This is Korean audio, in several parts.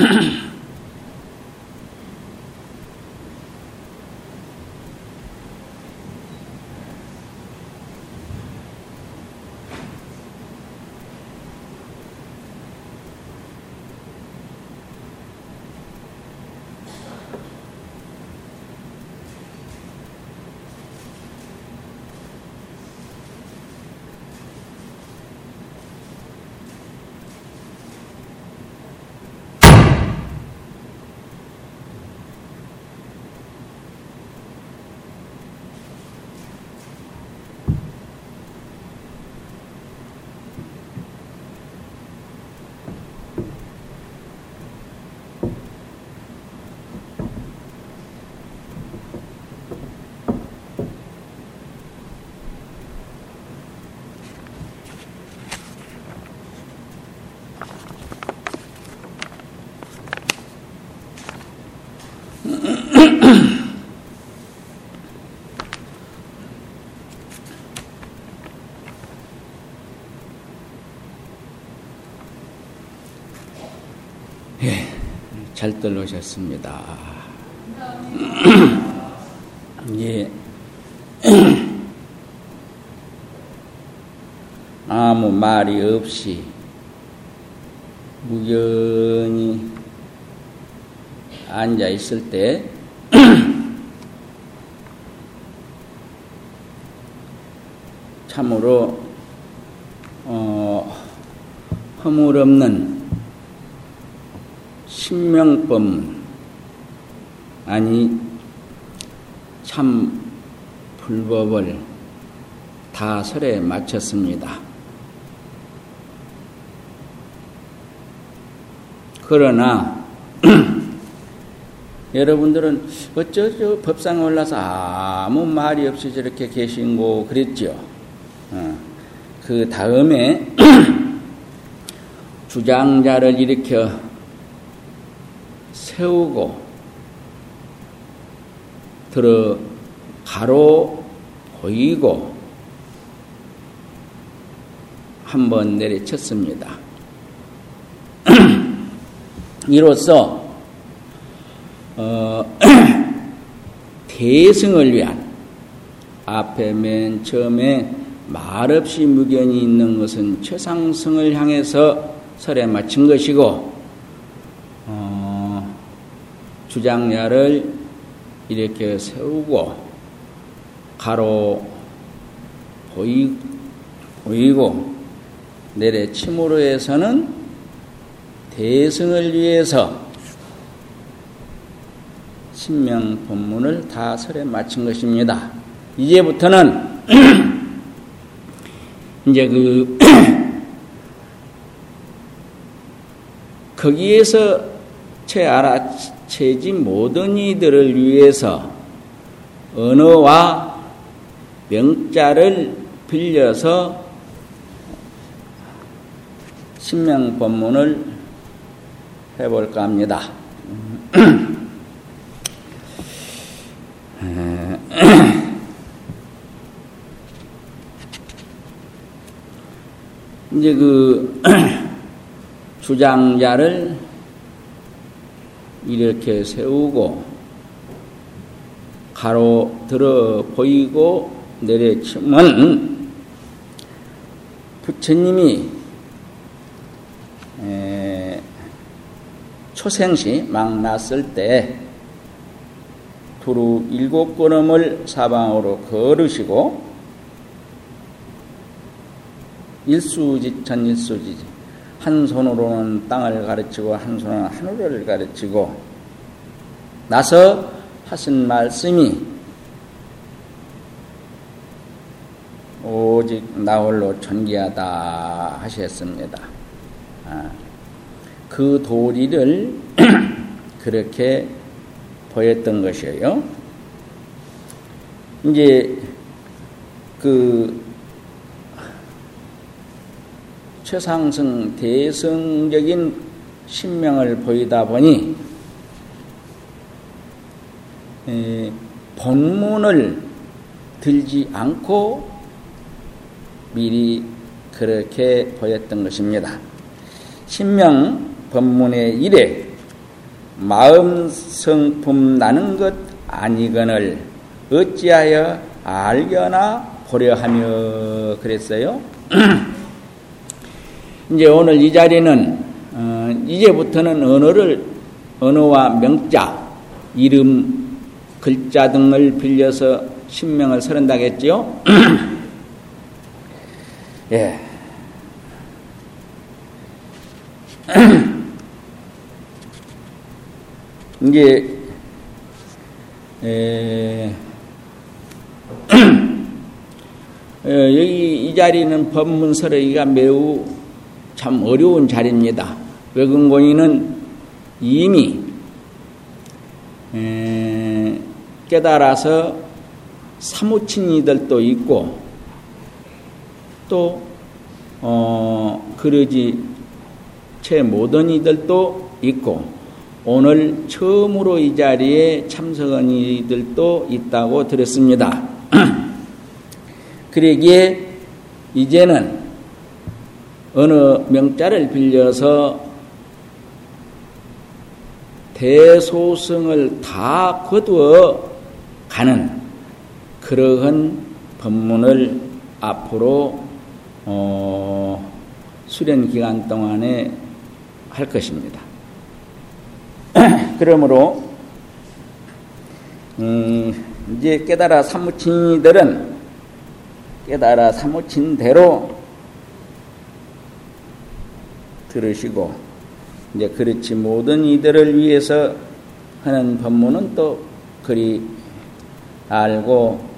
Mm-hmm. 잘 들으셨습니다. 예. 아무 말이 없이 무견히 앉아 있을 때 참으로 어, 허물 없는 신명법 아니 참 불법을 다 설에 마쳤습니다. 그러나 여러분들은 어쩌죠 법상에 올라서 아무 말이 없이 저렇게 계신고 그랬죠. 어. 그 다음에 주장자를 일으켜 세우고 들어 가로 보이고 한번 내리쳤습니다. 이로써 어, 대승을 위한 앞에 맨 처음에 말없이 무견이 있는 것은 최상승을 향해서 설에 마친 것이고 어, 주장야를 이렇게 세우고 가로 보이, 보이고 내려침으로 해서는 대승을 위해서 신명 본문을 다 설에 마친 것입니다. 이제부터는 이제 그 거기에서 채 알아 채지 모든 이들을 위해서 언어와 명자를 빌려서 신명 본문을 해볼까 합니다. 이제 그 주장자를 이렇게 세우고 가로 들어 보이고 내려치면 부처님이 초생시 막 났을 때 두루 일곱 걸음을 사방으로 걸으시고 일수지 전일수지지 한 손으로는 땅을 가르치고 한 손으로는 하늘을 가르치고 나서 하신 말씀이 오직 나홀로 존귀하다 하셨습니다. 아, 그 도리를 그렇게 보였던 것이에요. 이제 그 최상승 대승적인 신명을 보이다 보니 에, 본문을 들지 않고 미리 그렇게 보였던 것입니다. 신명 법문의 일에 마음 성품 나는 것 아니거늘 어찌하여 알려나 보려 하며 그랬어요. 이제 오늘 이 자리는 어, 이제부터는 언어를 언어와 명자, 이름, 글자 등을 빌려서 신명을 서른다겠지요. 예. 이제 에, 어, 여기 이 자리는 법문 서러기가 매우 참 어려운 자리입니다. 외근고인은 이미 에, 깨달아서 사무친 이들도 있고 또 어, 그러지 채 못한 이들도 있고 오늘 처음으로 이 자리에 참석한 이들도 있다고 들었습니다. 그러기에 이제는 어느 명자를 빌려서 대소승을 다 거두어 가는 그러한 법문을 앞으로 어, 수련 기간 동안에 할 것입니다. 그러므로 음, 이제 깨달아 사무친이들은 깨달아 사무친 대로 들으시고 이제 그렇지 모든 이들을 위해서 하는 법문은 또 그리 알고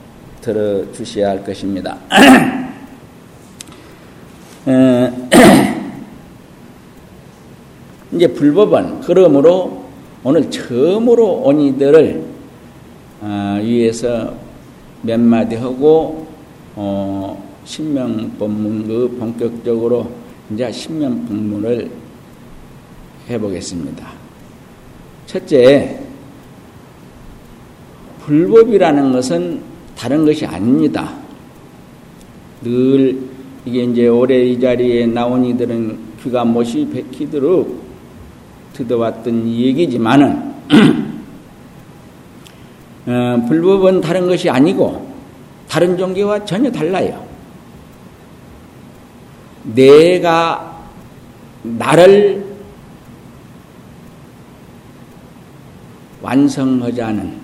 들어 주셔야 할 것입니다. 어, 이제 불법은 그러므로 오늘 처음으로 온 이들을 어, 위해서 몇 마디 하고 어, 신명법문 그 본격적으로 이제 신명법문을 해보겠습니다. 첫째, 불법이라는 것은 다른 것이 아닙니다. 늘 이게 이제 올해 이 자리에 나온 이들은 귀가 못이 백히도록 듣어왔던 얘기지만은 어, 불법은 다른 것이 아니고 다른 종교와 전혀 달라요. 내가 나를 완성하자는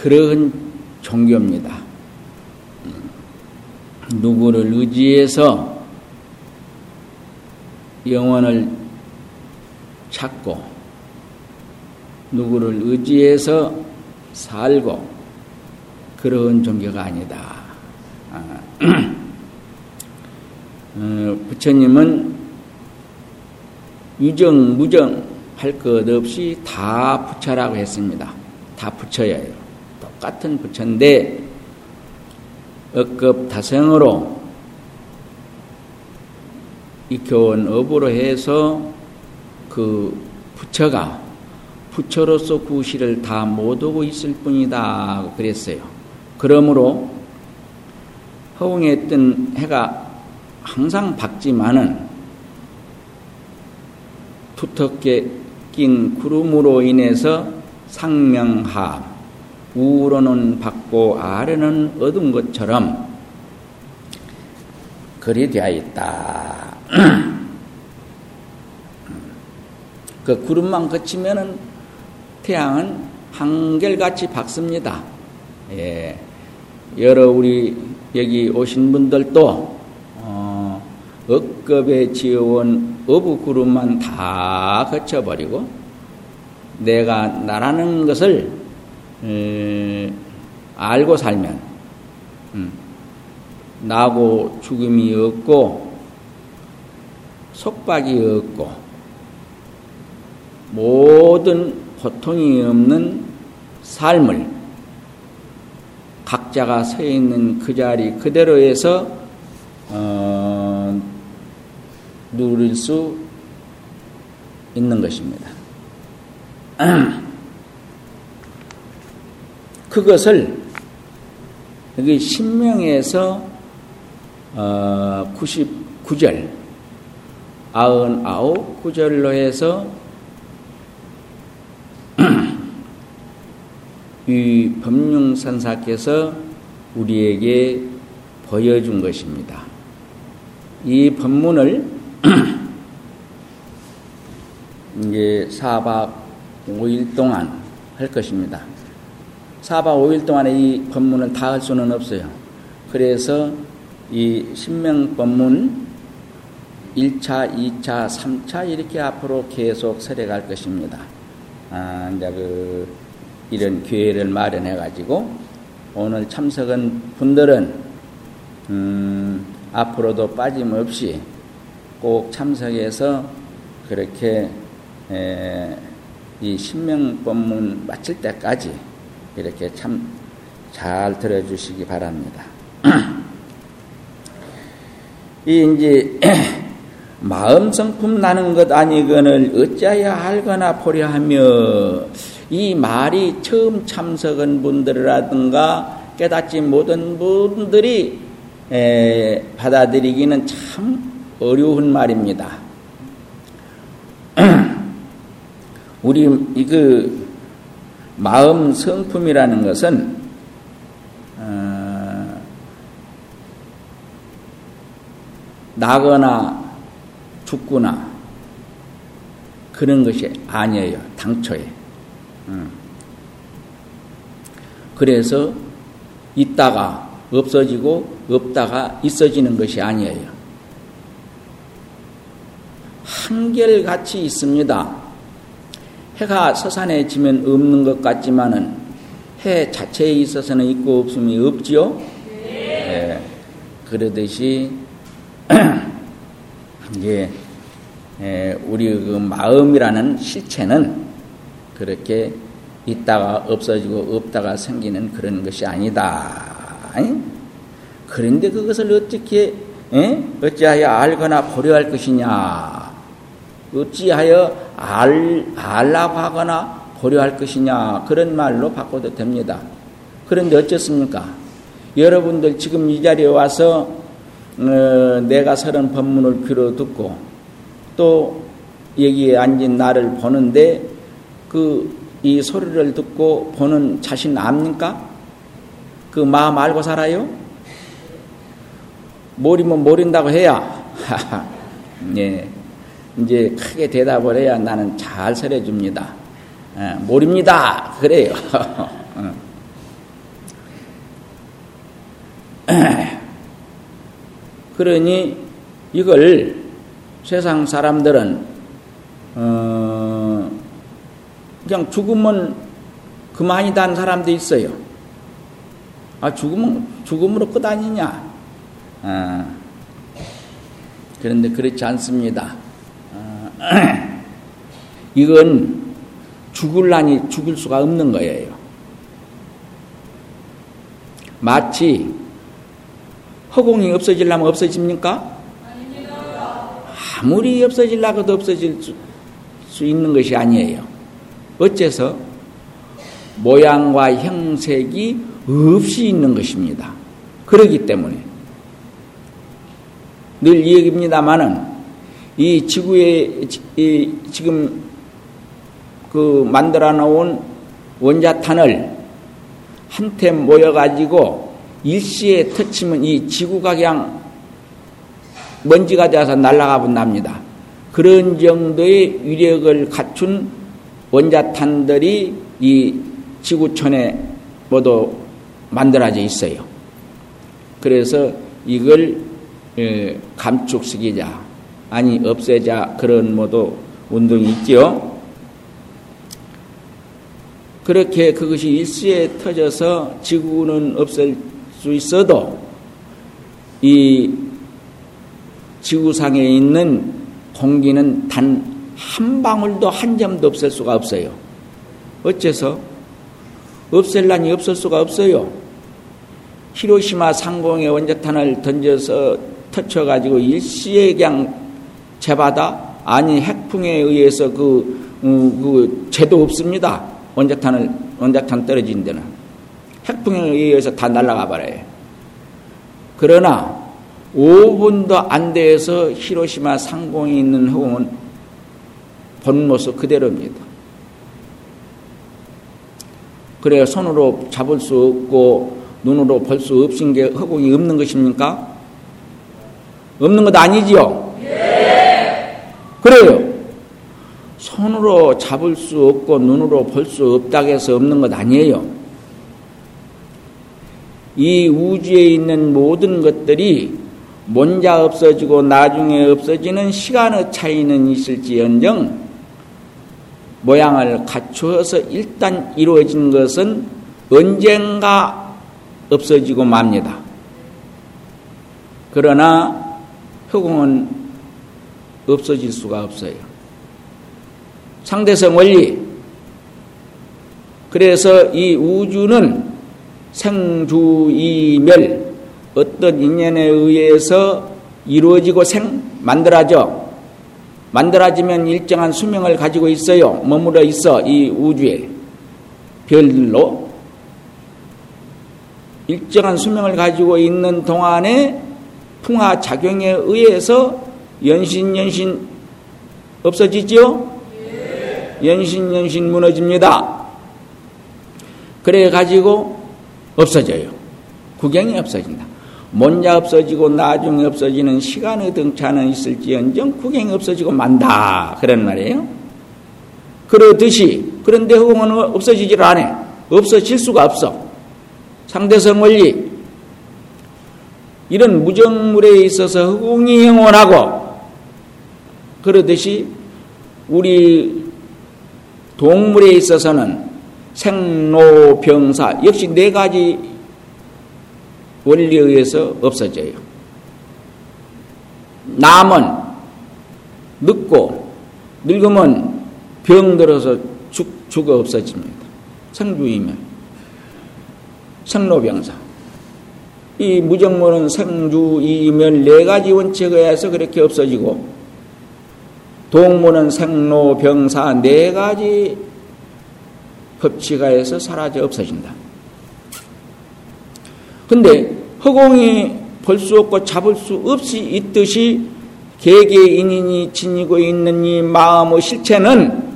그러한 종교입니다. 누구를 의지해서 영원을 찾고 누구를 의지해서 살고 그런 종교가 아니다. 아, 어, 부처님은 유정, 무정 할 것 없이 다 부처라고 했습니다. 다 부처예요. 똑같은 부처인데 억급 다생으로 이 교원 업으로 해서 그 부처가 부처로서 구실을 다못 오고 있을 뿐이다 그랬어요. 그러므로 허웅했던 해가 항상 밝지만은 두텁게 낀 구름으로 인해서 상명하 우로는 받고 아래는 얻은 것처럼 그리 되어 있다. 그 구름만 거치면은 태양은 한결같이 밝습니다. 예. 여러 우리 여기 오신 분들도 어, 억겁에 지어온 어부 구름만 다 거쳐버리고 내가 나라는 것을 에, 알고 살면 음, 나고 죽음이 없고 속박이 없고 모든 고통이 없는 삶을 각자가 서 있는 그 자리 그대로에서 어, 누릴 수 있는 것입니다. 그것을 여기 신명에서 어, 99절, 99 구절로 해서 이 법륜선사께서 우리에게 보여준 것입니다. 이 법문을 이제 4박 5일 동안 할 것입니다. 4박 5일 동안에 이 법문을 다할 수는 없어요. 그래서 이 신명 법문 1차, 2차, 3차 이렇게 앞으로 계속 설해갈 것입니다. 아, 이제 그 이런 기회를 마련해 가지고 오늘 참석한 분들은 음, 앞으로도 빠짐없이 꼭 참석해서 그렇게 에, 이 신명법문 마칠 때까지 이렇게 참 잘 들어주시기 바랍니다. 이 이제 마음 성품 나는 것 아니거늘 어찌하여 알거나 보려 하며 이 말이 처음 참석한 분들이라든가 깨닫지 못한 분들이 에, 받아들이기는 참 어려운 말입니다. 우리 그 마음 성품이라는 것은 어, 나거나 죽거나 그런 것이 아니에요. 당초에. 음. 그래서 있다가 없어지고 없다가 있어지는 것이 아니에요. 한결같이 있습니다. 해가 서산에 지면 없는 것 같지만은 해 자체에 있어서는 있고 없음이 없지요. 네. 그러듯이 이제 우리 그 마음이라는 실체는 그렇게 있다가 없어지고 없다가 생기는 그런 것이 아니다. 그런데 그것을 어떻게 에? 어찌하여 알거나 보려 할 것이냐? 어찌하여 알, 알라고 하거나 보려 할 것이냐? 그런 말로 바꿔도 됩니다. 그런데 어쨌습니까? 여러분들 지금 이 자리에 와서 어, 내가 서른 법문을 귀로 듣고 또 여기에 앉은 나를 보는데 그 이 소리를 듣고 보는 자신 압니까? 그 마음 알고 살아요? 모르면 모른다고 해야 예. 이제 크게 대답을 해야 나는 잘 설해줍니다. 예, 모릅니다. 그래요. 어. 그러니 이걸 세상 사람들은 어 그냥 죽으면 그만이다는 사람도 있어요. 아 죽으면 죽음으로 끝 아니냐? 아, 그런데 그렇지 않습니다. 아, 이건 죽을라니 죽을 수가 없는 거예요. 마치 허공이 없어지려면 없어집니까? 아무리 없어질라고도 없어질 수, 수 있는 것이 아니에요. 어째서 모양과 형색이 없이 있는 것입니다. 그러기 때문에 늘 얘기입니다만은 이 지구에 이 지금 그 만들어 놓은 원자탄을 한테 모여 가지고 일시에 터치면 이 지구가 그냥 먼지가 되어서 날아가 본답니다. 그런 정도의 위력을 갖춘 원자탄들이 이 지구촌에 모두 만들어져 있어요. 그래서 이걸 감축시키자, 아니 없애자 그런 모두 운동이 있죠. 그렇게 그것이 일시에 터져서 지구는 없을 수 있어도 이 지구상에 있는 공기는 단 한 방울도 한 점도 없을 수가 없어요. 어째서? 없앨란이 없을 수가 없어요. 히로시마 상공에 원자탄을 던져서 터쳐가지고 일시에 그냥 재바다 아니 핵풍에 의해서 그, 음, 그 죄도 없습니다. 원자탄을 원자탄 떨어진 데는 핵풍에 의해서 다 날아가 버려요. 그러나 5분도 안 돼서 히로시마 상공에 있는 허공은 본 모습 그대로입니다. 그래야 손으로 잡을 수 없고 눈으로 볼 수 없은 게 허공이 없는 것입니까? 없는 것 아니지요? 그래요. 손으로 잡을 수 없고 눈으로 볼 수 없다고 해서 없는 것 아니에요. 이 우주에 있는 모든 것들이 먼저 없어지고 나중에 없어지는 시간의 차이는 있을지언정 모양을 갖추어서 일단 이루어진 것은 언젠가 없어지고 맙니다. 그러나 흑공은 없어질 수가 없어요. 상대성 원리. 그래서 이 우주는 생주이멸 어떤 인연에 의해서 이루어지고 생 만들어져 만들어지면 일정한 수명을 가지고 있어요. 머물러 있어 이 우주에 별로 일정한 수명을 가지고 있는 동안에 풍화 작용에 의해서 연신 연신 없어지죠? 연신 연신 무너집니다. 그래 가지고 없어져요. 구경이 없어진다. 먼저 없어지고 나중에 없어지는 시간의 등차는 있을지언정 구경이 없어지고 만다. 그런 말이에요. 그러듯이 그런데 허공은 없어지질 않아. 없어질 수가 없어. 상대성 원리. 이런 무정물에 있어서 허공이 영원하고 그러듯이 우리 동물에 있어서는 생로병사 역시 네 가지 원리에 의해서 없어져요. 남은 늙고 늙으면 병 들어서 죽, 죽어 없어집니다. 생주이면 생로병사 이 무정모는 생주이면 네 가지 원칙에 의해서 그렇게 없어지고 동무는 생로 병사 네 가지 법칙하에서 사라져 없어진다. 근데 허공이 볼 수 없고 잡을 수 없이 있듯이 개개인인이 지니고 있는 이 마음의 실체는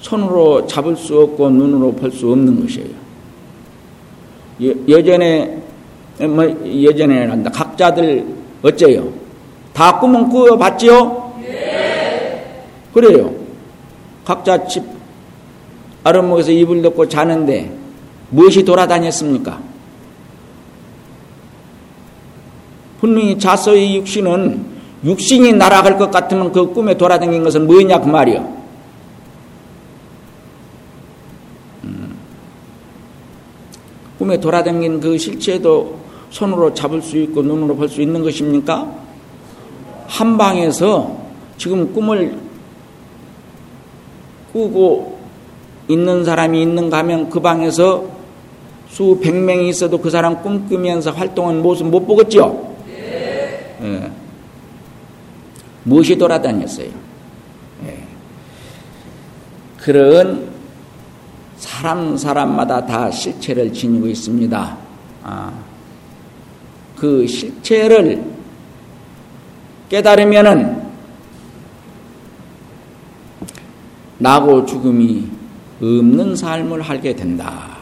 손으로 잡을 수 없고 눈으로 볼 수 없는 것이에요. 여, 전에 뭐 예전에 한다. 각자들 어째요? 다 꿈은 꾸어봤지요? 네. 그래요. 각자 집 아랫목에서 이불 덮고 자는데 무엇이 돌아다녔습니까? 분명히 자서의 육신은 육신이 날아갈 것 같으면 그 꿈에 돌아다닌 것은 뭐냐 그 말이요. 음. 꿈에 돌아다닌 그 실체도 손으로 잡을 수 있고 눈으로 볼 수 있는 것입니까? 한 방에서 지금 꿈을 꾸고 있는 사람이 있는가 하면 그 방에서 수백 명이 있어도 그 사람 꿈꾸면서 활동한 모습 못 보겠죠? 예. 무엇이 돌아다녔어요? 예. 그런 사람 사람마다 다 실체를 지니고 있습니다. 아, 그 실체를 깨달으면은 나고 죽음이 없는 삶을 하게 된다.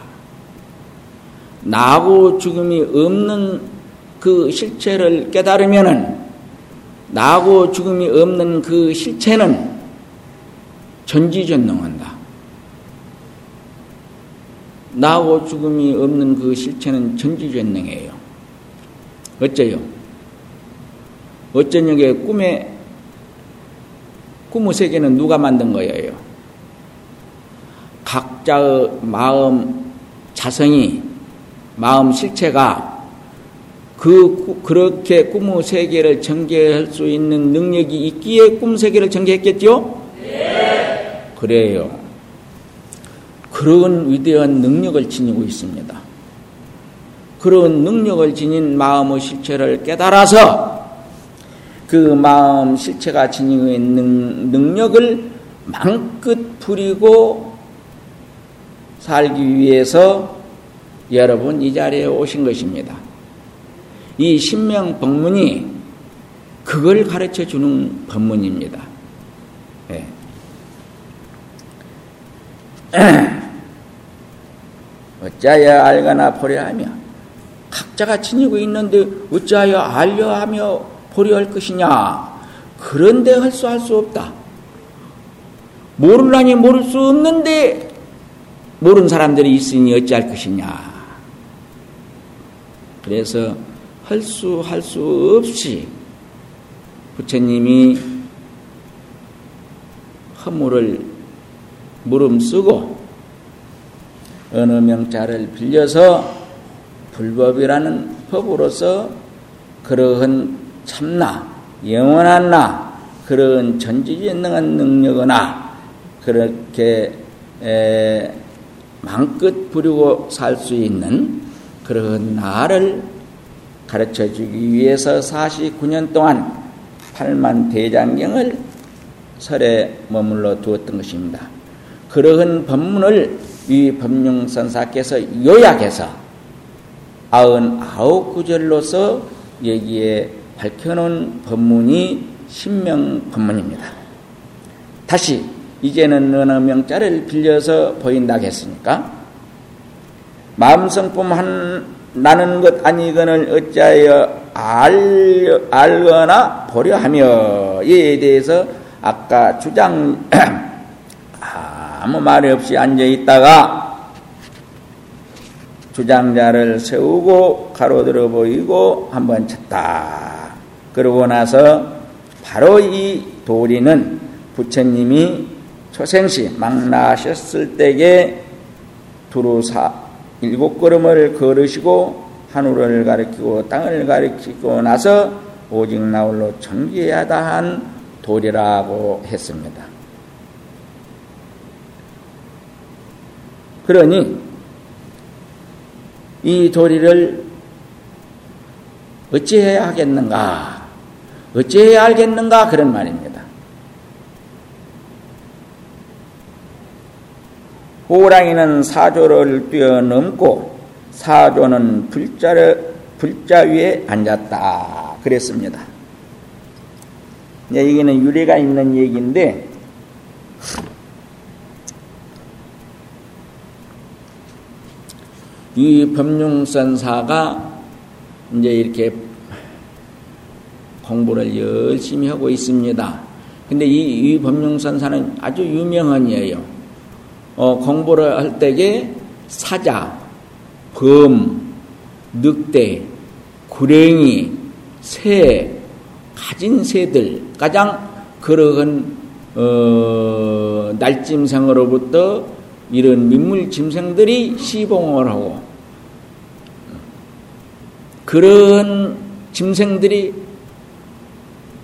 나고 죽음이 없는 그 실체를 깨달으면은 나고 죽음이 없는 그 실체는 전지전능한다. 나고 죽음이 없는 그 실체는 전지전능해요. 어째요? 어쩌냐게 꿈에 꿈의 세계는 누가 만든 거예요? 각자의 마음 자성이 마음 실체가 그 그렇게 꿈의 세계를 전개할 수 있는 능력이 있기에 꿈 세계를 전개했겠죠? 네. 그래요. 그런 위대한 능력을 지니고 있습니다. 그런 능력을 지닌 마음의 실체를 깨달아서 그 마음 실체가 지니고 있는 능력을 망끝 부리고 살기 위해서 여러분 이 자리에 오신 것입니다. 이 신명 법문이 그걸 가르쳐 주는 법문입니다. 네. 어찌하여 알거나 보려 하며 각자가 지니고 있는데 어찌하여 알려 하며 보려 할 것이냐 그런데 할 수 할 수 없다 모르라니 모를 수 없는데 모르는 사람들이 있으니 어찌할 것이냐. 그래서 할 수 할 수 없이 부처님이 허물을 무름쓰고 어느 명자를 빌려서 불법이라는 법으로서 그러한 참나, 영원한 나, 그런 전지전능한 능력이나 그렇게 에, 마음껏 부리고 살 수 있는 그런 나를 가르쳐 주기 위해서 49년 동안 8만 대장경을 설에 머물러 두었던 것입니다. 그러한 법문을 이 법령선사께서 요약해서 아흔 아홉 구절로서 여기에 밝혀놓은 법문이 신명 법문입니다. 다시 이제는 어느 명자를 빌려서 보인다 했으니까 마음성품 한 나는 것 아니거늘 어찌하여 알, 알거나 보려 하며 이에 대해서 아까 주장 아무 말이 없이 앉아 있다가 주장자를 세우고 가로들어 보이고 한번 쳤다. 그러고 나서 바로 이 도리는 부처님이 초생시 막 나셨을 때에 두루 사 일곱 걸음을 걸으시고 하늘을 가리키고 땅을 가리키고 나서 오직 나홀로 전기하다 한 도리라고 했습니다. 그러니 이 도리를 어찌해야 하겠는가? 어찌해야 알겠는가? 그런 말입니다. 호랑이는 사조를 뛰어넘고 사조는 불자를, 불자 위에 앉았다. 그랬습니다. 여기는 유래가 있는 얘기인데, 이 법륜선사가 이제 이렇게 공부를 열심히 하고 있습니다. 근데 이, 이 법륜선사는 아주 유명한 이에요. 어, 공부를 할 때에 사자, 범, 늑대, 구랭이, 새, 가진 새들, 가장 그러한 어, 날짐승으로부터 이런 민물 짐승들이 시봉을 하고 그런 짐승들이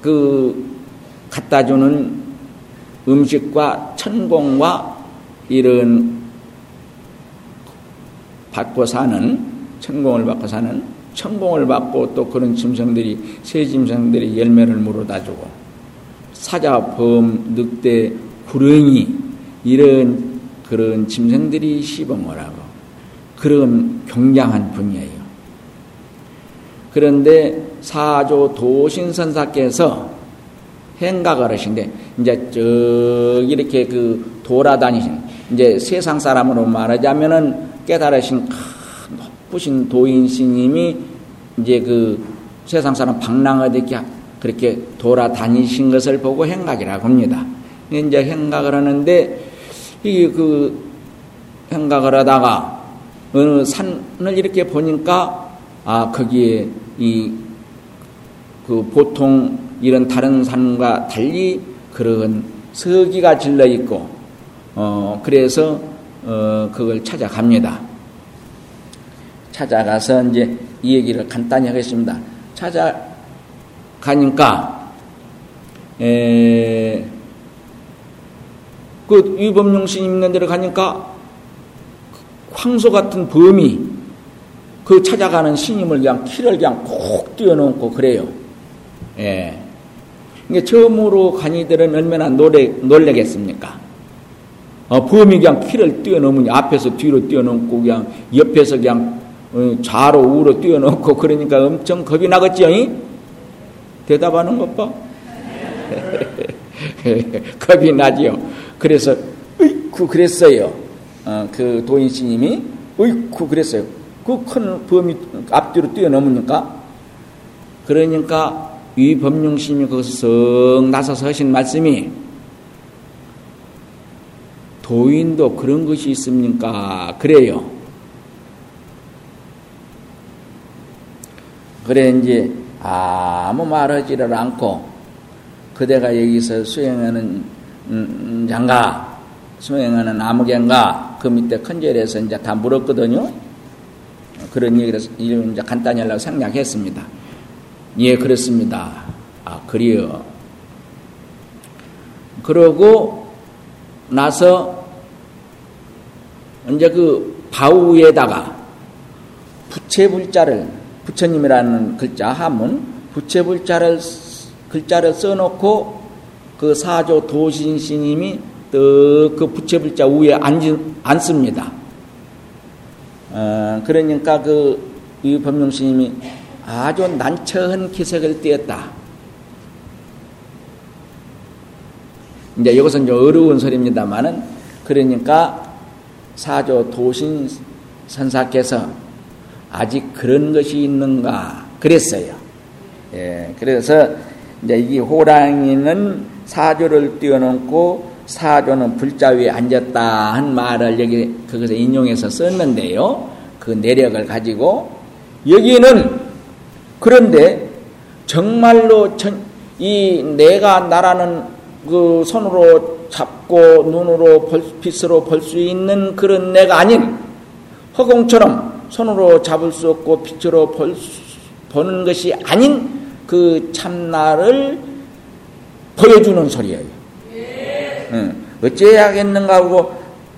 그 갖다 주는 음식과 천공과 이런 받고 사는 천공을 받고 사는 천공을 받고 또 그런 짐승들이 새 짐승들이 열매를 물어다 주고 사자, 범, 늑대, 구렁이 이런 그런 짐승들이 시범을 하고 그런 굉장한 분야예요. 그런데 사조 도신선사께서 행각을 하신데 이제 저 이렇게 그 돌아다니신 이제 세상 사람으로 말하자면은 깨달으신 높으신 도인 스님이 이제 그 세상 사람 방랑어디 그렇게 돌아다니신 것을 보고 행각이라고 합니다. 이제 행각을 하는데 이게 그 행각을 하다가 어느 산을 이렇게 보니까 아 거기에 이 그 보통 이런 다른 산과 달리 그런 서기가 질러 있고 어 그래서 어, 그걸 찾아갑니다. 찾아가서 이제 이 얘기를 간단히 하겠습니다. 찾아가니까, 에, 그 스님 있는 데로 가니까 황소 같은 범이 그 찾아가는 스님을 그냥 키를 그냥 콕 띄워놓고 그래요. 예. 이게 처음으로 간이들은 얼마나 놀래, 놀래겠습니까? 어, 범이 그냥 키를 뛰어넘으니 앞에서 뒤로 뛰어넘고 그냥 옆에서 그냥 어, 좌로 우로 뛰어넘고 그러니까 엄청 겁이 나겠지? 이? 대답하는 것 봐. 겁이 나지요. 그래서 으이쿠 그랬어요. 어, 그 도인 스님이 어이쿠 그랬어요. 그 큰 범위 앞뒤로 뛰어넘으니까 그러니까 이 법룡심이 거기서 썩 나서서 하신 말씀이 도인도 그런 것이 있습니까? 그래요. 그래 이제 아무 말하지를 않고 그대가 여기서 수행하는 음, 장가 수행하는 아무개인가 그 밑에 큰절에서 이제 다 물었거든요. 그런 얘기를 이제 간단히 하려고 생략했습니다. 예, 그렇습니다. 아, 그래요. 그러고 나서 이제 그 바우에다가 부채불자를 부처님이라는 글자 한문 부채불자를 글자를 써놓고 그 사조 도신신님이 그 부채불자 위에 앉, 앉습니다. 어, 그러니까 그 이 법룡스님이 아주 난처한 기색을 띄었다. 이제 이것은 좀 어려운 소리입니다만은 그러니까 사조 도신 선사께서 아직 그런 것이 있는가 그랬어요. 예, 그래서 이제 이 호랑이는 사조를 뛰어넘고 사조는 불자 위에 앉았다 한 말을 여기 그것에 인용해서 썼는데요. 그 내력을 가지고 여기는 그런데 정말로 전, 이 내가 나라는 그 손으로 잡고 눈으로 볼, 빛으로 볼 수 있는 그런 내가 아닌 허공처럼 손으로 잡을 수 없고 빛으로 볼 수, 보는 것이 아닌 그 참나를 보여주는 소리예요. 응. 어째야겠는가 하고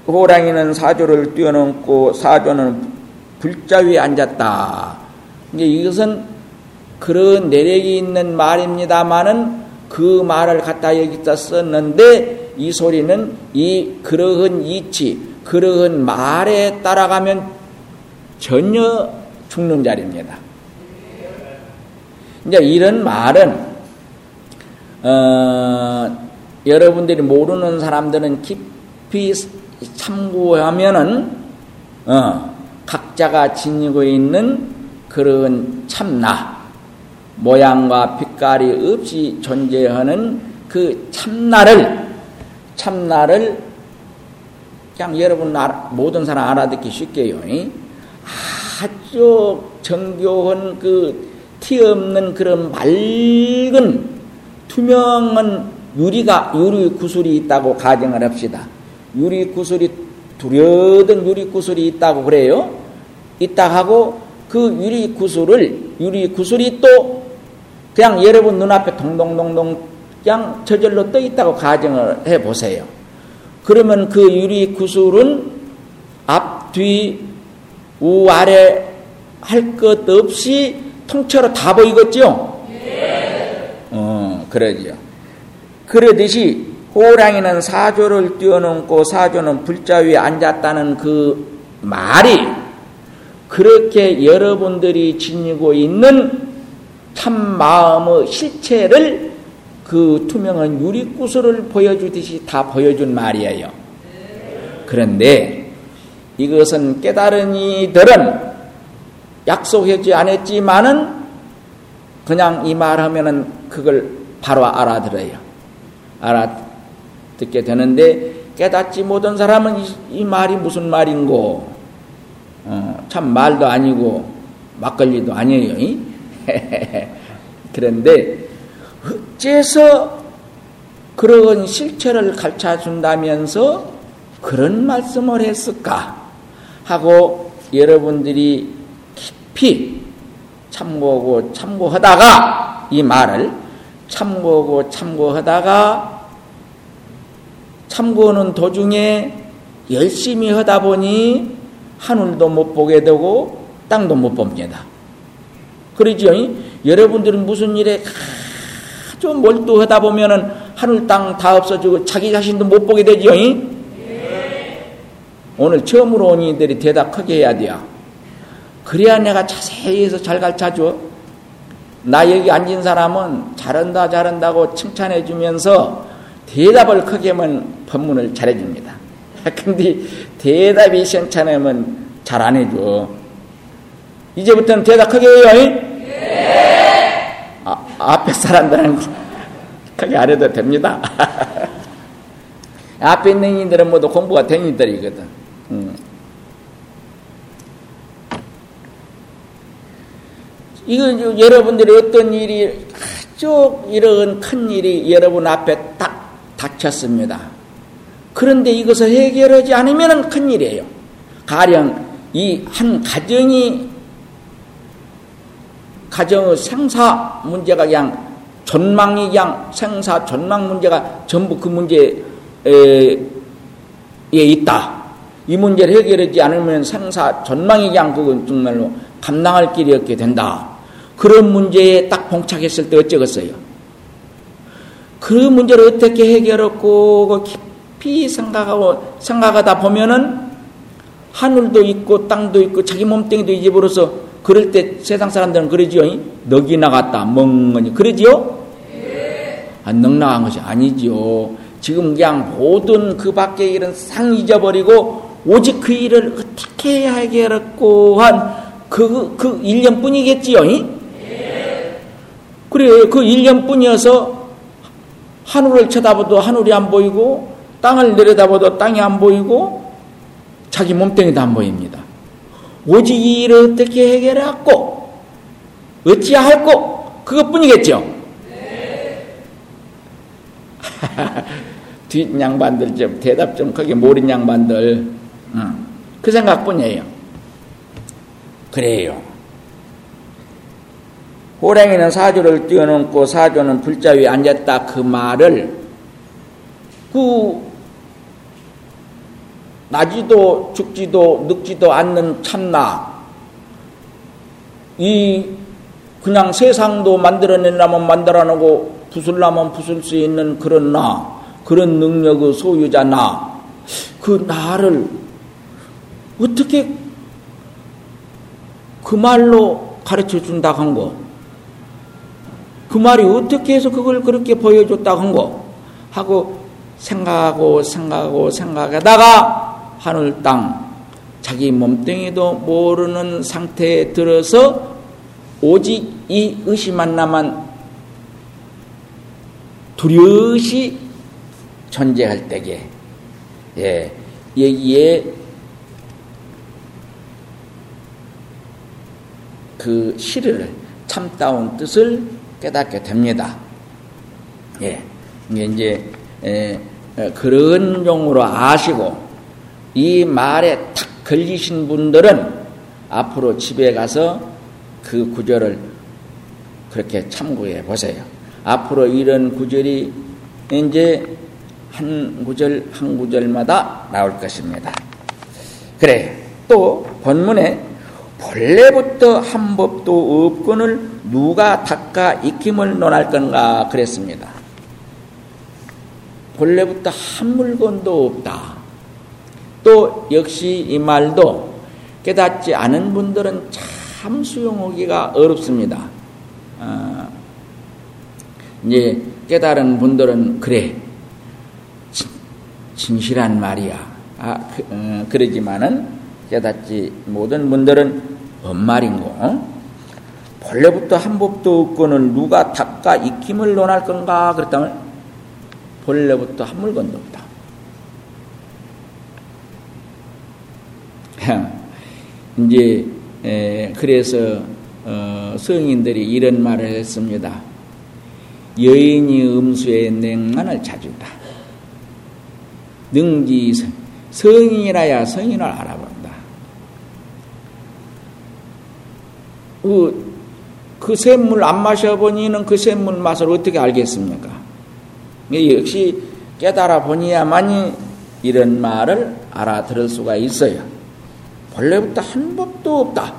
호랑이는 사조를 뛰어넘고 사조는 불자 위에 앉았다. 이제 이것은 그런 내력이 있는 말입니다만은 그 말을 갖다 여기다 썼는데 이 소리는 이 그러한 이치, 그러한 말에 따라가면 전혀 죽는 자리입니다. 이제 이런 말은 어, 여러분들이 모르는 사람들은 깊이 참고하면은 어, 각자가 지니고 있는 그런 참나 모양과 빛깔이 없이 존재하는 그 참나를 참나를 그냥 여러분 모든 사람 알아듣기 쉽게요. 아주 정교한 그 티 없는 그런 맑은 투명한 유리가 유리 구슬이 있다고 가정을 합시다. 유리 구슬이 두려던 유리 구슬이 있다고 그래요. 있다 하고 그 유리 구슬을 유리 구슬이 또 그냥 여러분 눈앞에 동동동동 그냥 저절로 떠 있다고 가정을 해 보세요. 그러면 그 유리 구슬은 앞, 뒤, 우, 아래 할 것 없이 통째로 다 보이겠죠? 네. 어, 그러죠. 그러듯이 호랑이는 사조를 뛰어넘고 사조는 불자 위에 앉았다는 그 말이 그렇게 여러분들이 지니고 있는 참 마음의 실체를 그 투명한 유리구슬을 보여주듯이 다 보여준 말이에요. 그런데 이것은 깨달은 이들은 약속하지 않았지만은 그냥 이 말하면은 그걸 바로 알아들어요. 알아듣게 되는데 깨닫지 못한 사람은 이, 이 말이 무슨 말인고 어, 참 말도 아니고 막걸리도 아니에요. 그런데 어째서 그런 실체를 가르쳐 준다면서 그런 말씀을 했을까 하고 여러분들이 깊이 참고하고 참고하다가 이 말을 참고하고 참고하다가 참고하는 도중에 열심히 하다 보니 하늘도 못 보게 되고 땅도 못 봅니다. 그러지요? 여러분들은 무슨 일에 아주 몰두하다 보면은 하늘 땅 다 없어지고 자기 자신도 못 보게 되지요? 오늘 처음으로 온 이들이 대답 크게 해야 돼요. 그래야 내가 자세히 해서 잘 가르쳐 줘. 나 여기 앉은 사람은 잘한다, 잘한다고 칭찬해 주면서 대답을 크게 하면 법문을 잘해 줍니다. 근데 대답이 시원찮으면 잘 안 해줘. 이제부터는 대답 크게 해요. 네. 아, 앞에 사람들은 크게 안 해도 됩니다. 앞에 있는 이들은 모두 공부가 된 이들이거든. 음. 이거 여러분들이 어떤 일이 아주 이런 큰 일이 여러분 앞에 딱 닥쳤습니다. 그런데 이것을 해결하지 않으면 큰 일이에요. 가령 이 한 가정이 가정의 생사 문제가 그냥 전망이 그냥 생사 전망 문제가 전부 그 문제에 있다. 이 문제를 해결하지 않으면 생사 전망이 그냥 그건 정말로 감당할 길이 없게 된다. 그런 문제에 딱 봉착했을 때 어쩌겠어요? 그 문제를 어떻게 해결했고 그 깊이 생각하고 생각하다 보면은 하늘도 있고 땅도 있고 자기 몸뚱이도 잊어버려서 그럴 때 세상 사람들은 그러지요. 넋이 나갔다 멍하니 그러지요? 안 넉 나간 것이 아니지요. 지금 그냥 모든 그 밖의 일은 상 잊어버리고 오직 그 일을 어떻게 해결했고 한 그, 그 1년 뿐이겠지요. 그래, 그 1년 뿐이어서 하늘을 쳐다봐도 하늘이 안 보이고, 땅을 내려다봐도 땅이 안 보이고, 자기 몸뚱이도 안 보입니다. 오직 이 일을 어떻게 해결했고, 어찌할고, 그것뿐이겠죠? 네. 뒷 양반들 좀 대답 좀 크게 모른 양반들, 응. 그 생각뿐이에요. 그래요. 호랭이는 사조를 뛰어넘고 사조는 불자 위에 앉았다 그 말을 그 나지도 죽지도 늙지도 않는 참나 이 그냥 세상도 만들어내려면 만들어내고 부술라면 부술 수 있는 그런 나 그런 능력의 소유자 나 그 나를 어떻게 그 말로 가르쳐 준다 한 거. 그 말이 어떻게 해서 그걸 그렇게 보여줬다 한 거. 하고 생각하고 생각하고 생각하다가 하늘 땅 자기 몸뚱이도 모르는 상태에 들어서 오직 이 의심 하나만 두려시 존재할 때에 예, 여기에 그 시를 참다운 뜻을 깨닫게 됩니다. 예. 이게 이제, 에, 그런 용으로 아시고, 이 말에 탁 걸리신 분들은 앞으로 집에 가서 그 구절을 그렇게 참고해 보세요. 앞으로 이런 구절이 이제 한 구절 한 구절마다 나올 것입니다. 그래. 또 본문에 본래부터 한 법도 없건을 누가 닦아 익힘을 논할 건가 그랬습니다. 본래부터 한 물건도 없다. 또 역시 이 말도 깨닫지 않은 분들은 참 수용하기가 어렵습니다. 아, 이제 깨달은 분들은 그래 진, 실한 말이야. 아, 그, 어, 그러지만은 깨닫지 모든 분들은 뭔 말인고? 어? 본래부터 한 법도 없고는 누가 닦아 익힘을 논할 건가? 그랬다면 본래부터 한 물건도 없다. 이제 에, 그래서 어, 성인들이 이런 말을 했습니다. 여인이 음수의 냉만을 찾준다. 능지 성인이라야 성인을 알아봐. 그, 그 샘물 안 마셔보니는 그 샘물 맛을 어떻게 알겠습니까? 역시 깨달아 보니야만이 이런 말을 알아들을 수가 있어요. 본래부터 한 법도 없다.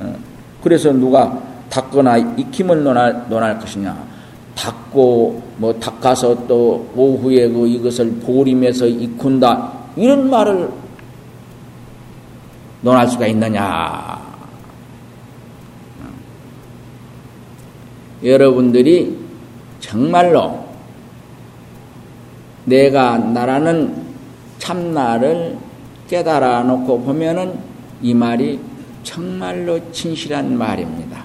어, 그래서 누가 닦거나 익힘을 논할, 논할 것이냐. 닦고, 뭐, 닦아서 또 오후에 그 이것을 보림해서 익힌다. 이런 말을 논할 수가 있느냐. 여러분들이 정말로 내가 나라는 참나를 깨달아 놓고 보면은 이 말이 정말로 진실한 말입니다.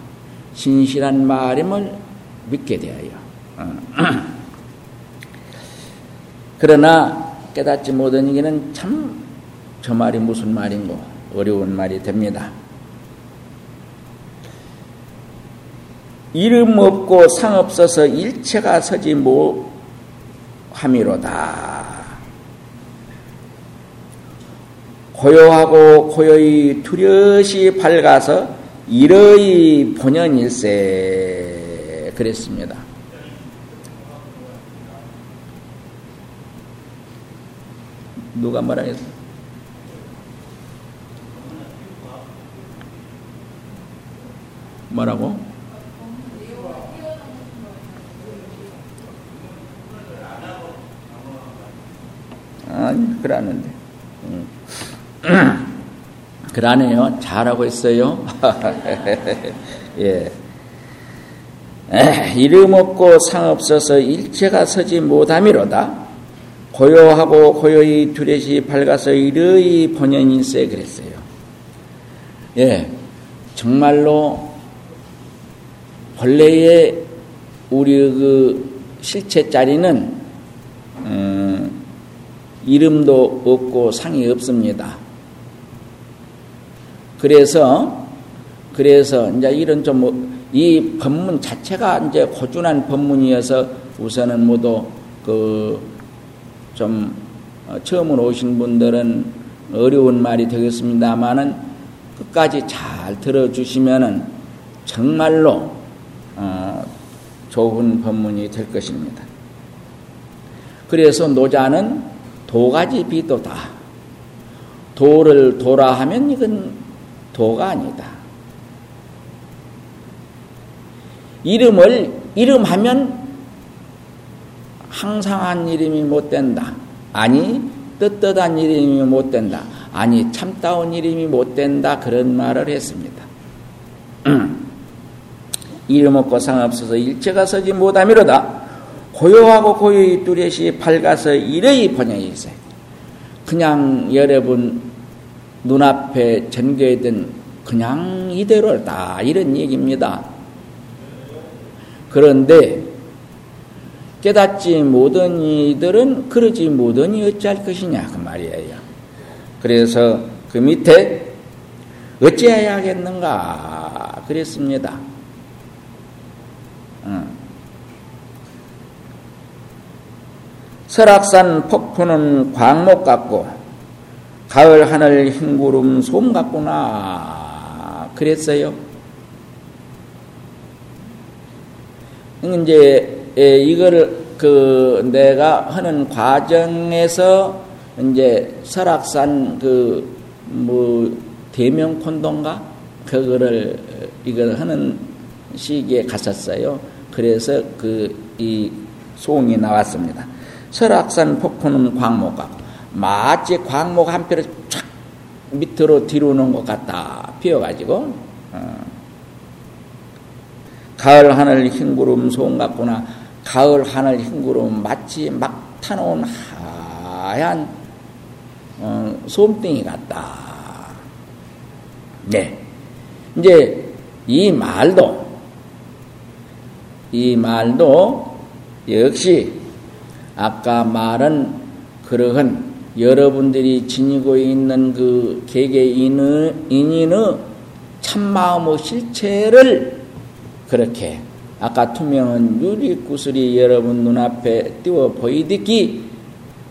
진실한 말임을 믿게 되어요. 어. 그러나 깨닫지 못한 이게는 참 저 말이 무슨 말인고 어려운 말이 됩니다. 이름 없고 상 없어서 일체가 서지 못함이로다. 고요하고 고요히 두려시 밝아서 이러이 본연일세 그랬습니다. 누가 말하겠어? 뭐라고? 아니, 그러는데. 응. 그러네요. 잘하고 있어요. 예. 에, 이름 없고 상 없어서 일체가 서지 못함이로다. 고요하고 고요히 두렛이 밝아서 이르이 본연인세 그랬어요. 예, 정말로 본래의 우리 그 실체 자리는 음, 이름도 없고 상이 없습니다. 그래서 그래서 이제 이런 좀 이 법문 자체가 이제 고준한 법문이어서 우선은 모두 그좀 어, 처음으로 오신 분들은 어려운 말이 되겠습니다만은 끝까지 잘 들어주시면은 정말로 어 좋은 법문이 될 것입니다. 그래서 노자는 도가지 비도다. 도를 도라 하면 이건 도가 아니다. 이름을 이름하면 항상한 이름이 못 된다. 아니 떳떳한 이름이 못 된다. 아니 참다운 이름이 못 된다. 그런 말을 했습니다. 이름 없고 상없어서 일체가 서지 못함이로다. 고요하고 고요히 뚜렷이 밝아서 이래이 번영이세. 그냥 여러분 눈앞에 전개된 그냥 이대로다 이런 얘기입니다. 그런데 깨닫지 못한 이들은 그러지 못하니 어찌할 것이냐 그 말이에요. 그래서 그 밑에 어찌해야겠는가 그랬습니다. 설악산 폭포는 광목 같고 가을 하늘 흰 구름 솜 같구나 그랬어요. 이제 이거를 그 내가 하는 과정에서 이제 설악산 그 뭐 대명 콘동가 그거를 이걸 하는 시기에 갔었어요. 그래서 그이 송이 나왔습니다. 설악산 폭포는 광목과 마치 광목 한 표를 쫙 밑으로 뒤로 놓은 것 같다 피어가지고 어. 가을 하늘 흰 구름 송 같구나 가을 하늘 흰 구름 마치 막 타놓은 하얀 어, 솜땡이 같다. 네, 이제 이 말도 이 말도 역시 아까 말은 그러한 여러분들이 지니고 있는 그 개개인의 인인의 참마음의 실체를 그렇게 아까 투명한 유리구슬이 여러분 눈앞에 띄워 보이듯이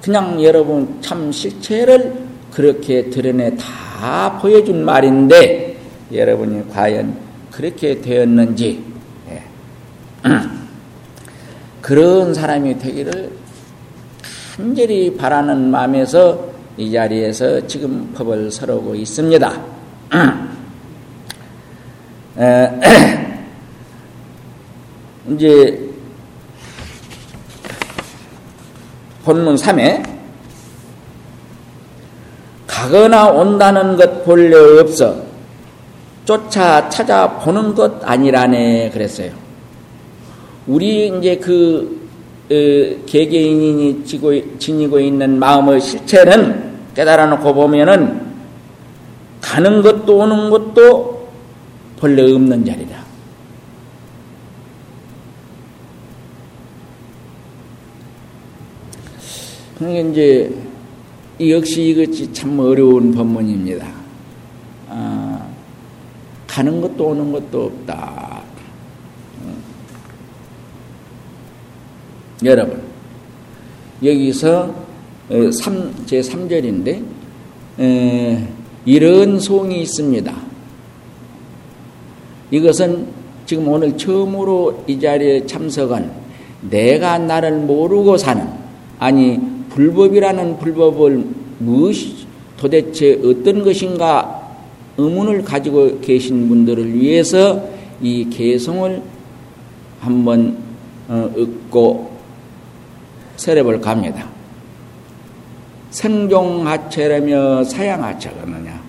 그냥 여러분 참 실체를 그렇게 드러내 다 보여준 말인데 여러분이 과연 그렇게 되었는지 예. 그런 사람이 되기를 간절히 바라는 마음에서 이 자리에서 지금 법을 설하고 있습니다. 이제 본문 3에 가거나 온다는 것 본래 없어 쫓아 찾아보는 것 아니라네 그랬어요. 우리 이제 그 어, 개개인이 지고, 지니고 있는 마음의 실체는 깨달아 놓고 보면은 가는 것 것도 오는 것도 본래 없는 자리라. 그러니까 이제 역시 이것이 참 어려운 법문입니다. 아, 가는 것도 오는 것도 없다. 여러분, 여기서 3, 제 3절인데, 이런 송이 있습니다. 이것은 지금 오늘 처음으로 이 자리에 참석한 내가 나를 모르고 사는, 아니, 불법이라는 불법을 무엇이 도대체 어떤 것인가 의문을 가지고 계신 분들을 위해서 이 개성을 한번 어, 얻고 세례볼 갑니다. 생종하체라며 사양하체거느냐.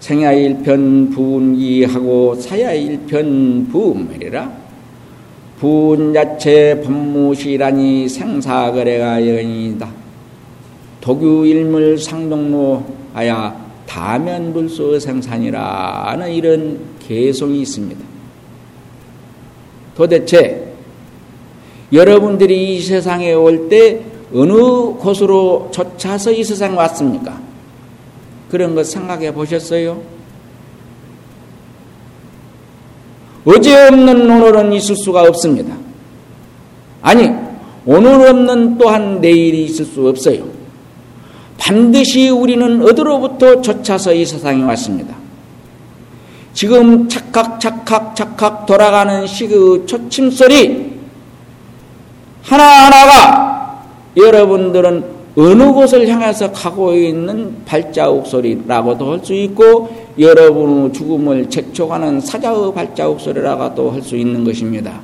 생야일편 분기하고 사야일편 부음이라 분자체 법무시라니 생사거래가 연이다. 도규일물 상동로 하야 다면불소 생산이라는 이런 개성이 있습니다. 도대체 여러분들이 이 세상에 올 때 어느 곳으로 쫓아서 이 세상에 왔습니까? 그런 것 생각해 보셨어요? 어제 없는 오늘은 있을 수가 없습니다. 아니, 오늘 없는 또한 내일이 있을 수 없어요. 반드시 우리는 어디로부터 쫓아서 이 세상에 왔습니다. 지금 착각, 착각, 착각 돌아가는 시그 초침 소리 하나하나가 여러분들은 어느 곳을 향해서 가고 있는 발자국 소리라고도 할 수 있고 여러분의 죽음을 책촉하는 사자의 발자국 소리라고도 할 수 있는 것입니다.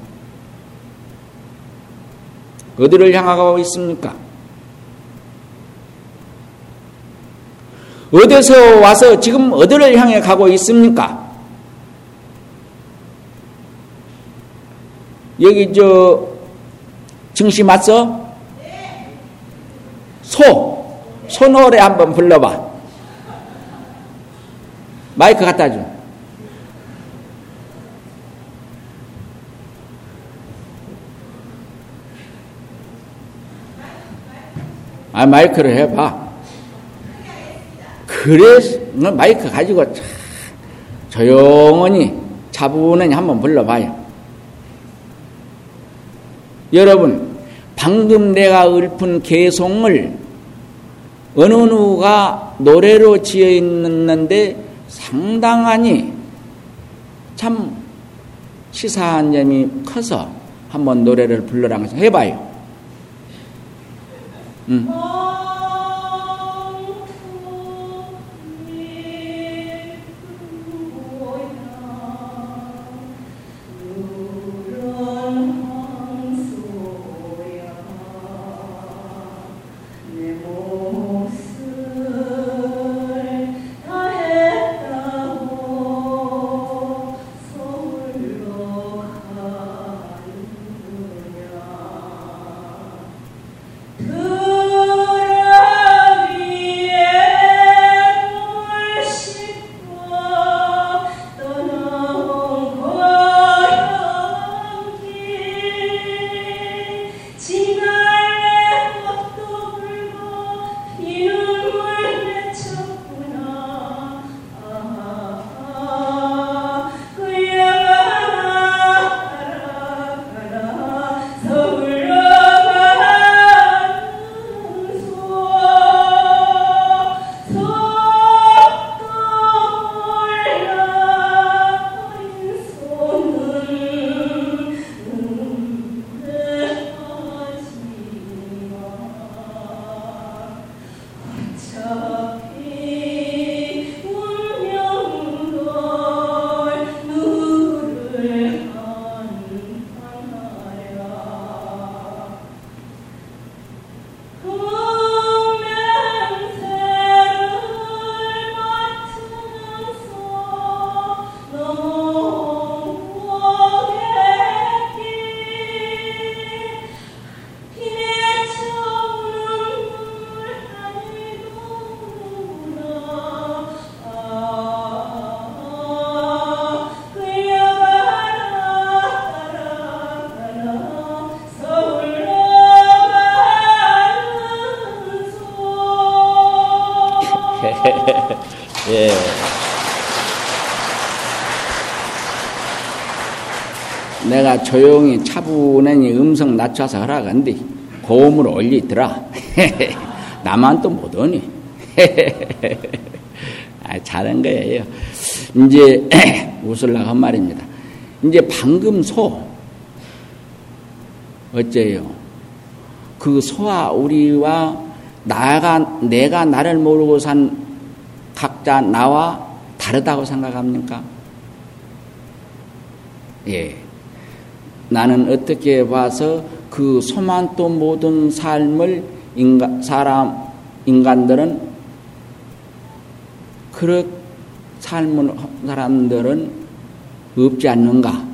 어디를 향하고 있습니까? 어디서 와서 지금 어디를 향해 가고 있습니까? 여기 저 증시 맞어? 소, 소 노래 한번 불러봐. 마이크 갖다 줘. 아, 마이크를 해봐. 그래, 마이크 가지고 조용히 차분히 한번 불러봐요. 여러분, 방금 내가 읊은 개송을 어느 누가 노래로 지어 있는데 상당하니 참 시사한 점이 커서 한번 노래를 불러라 해봐요. 음. 조용히 차분히 음성 낮춰서 하라간디 고음을 올리더라. 나만 또 못오니. 아, 잘한 거예요. 이제 웃으려고 한 말입니다. 이제 방금 소 어째요? 그 소와 우리와 나가 내가 나를 모르고 산 각자 나와 다르다고 생각합니까? 예. 나는 어떻게 봐서 그 소만 또 모든 삶을 인간, 사람, 인간들은 그렇 삶을 사람들은 없지 않는가?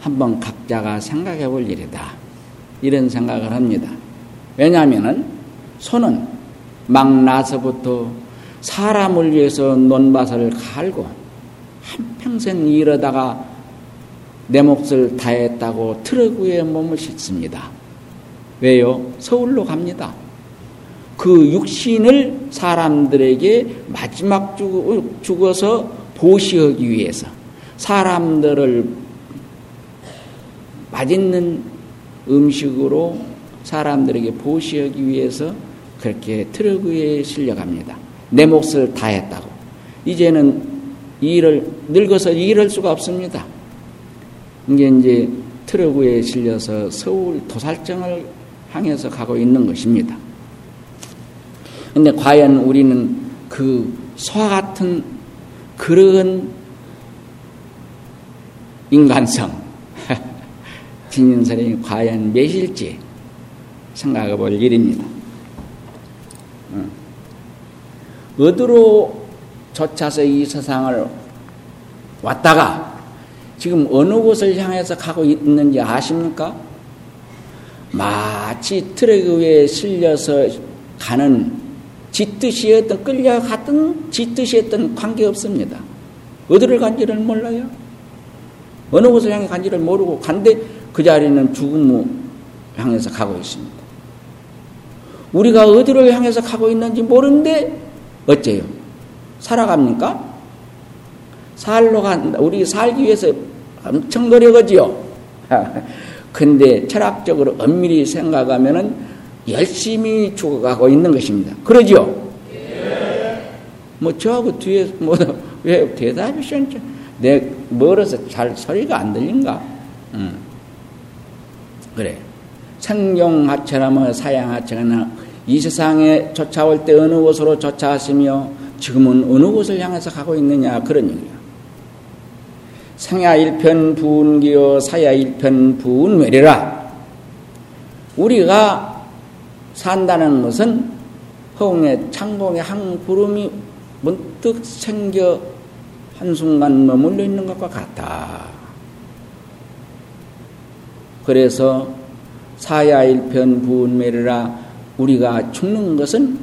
한번 각자가 생각해 볼 일이다. 이런 생각을 합니다. 왜냐하면 소는 막 나서부터 사람을 위해서 논밭을 갈고 한평생 일하다가 내 몫을 다했다고 트럭 위에 몸을 싣습니다. 왜요? 서울로 갑니다. 그 육신을 사람들에게 마지막 죽어서 보시하기 위해서 사람들을 맛있는 음식으로 사람들에게 보시하기 위해서 그렇게 트럭 위에 실려갑니다. 내 몫을 다했다고. 이제는 일을 늙어서 일할 수가 없습니다. 이게 이제 트럭 위에 실려서 서울 도살정을 향해서 가고 있는 것입니다. 근데 과연 우리는 그 소와 같은 그런 인간성, 진인설이 과연 몇일지 생각해 볼 일입니다. 어디로 쫓아서 이 세상을 왔다가 지금 어느 곳을 향해서 가고 있는지 아십니까? 마치 트랙 위에 실려서 가는 짓듯이 어떤 끌려갔던 짓듯이 했던 관계없습니다. 어디를 간지를 몰라요? 어느 곳을 향해 간지를 모르고 간데 그 자리는 죽음을 향해서 가고 있습니다. 우리가 어디를 향해서 가고 있는지 모르는데 어째요? 살아갑니까? 살로 간다. 우리 살기 위해서 엄청 노력하지요. 근데 철학적으로 엄밀히 생각하면은 열심히 죽어가고 있는 것입니다. 그러죠? 뭐 저하고 뒤에 뭐 왜 대답이 시원해? 내 멀어서 잘 소리가 안 들린가? 음. 그래. 생경하체라면 사양하체나 이 세상에 쫓아올 때 어느 곳으로 쫓아왔으며 지금은 어느 곳을 향해서 가고 있느냐 그런 얘기야. 상야 일편 부운기여 사야 일편 부운외래라. 우리가 산다는 것은 허공에 창공에 한 구름이 문득 생겨 한순간 머물러 있는 것과 같다. 그래서 사야일편 부운매라 우리가 죽는 것은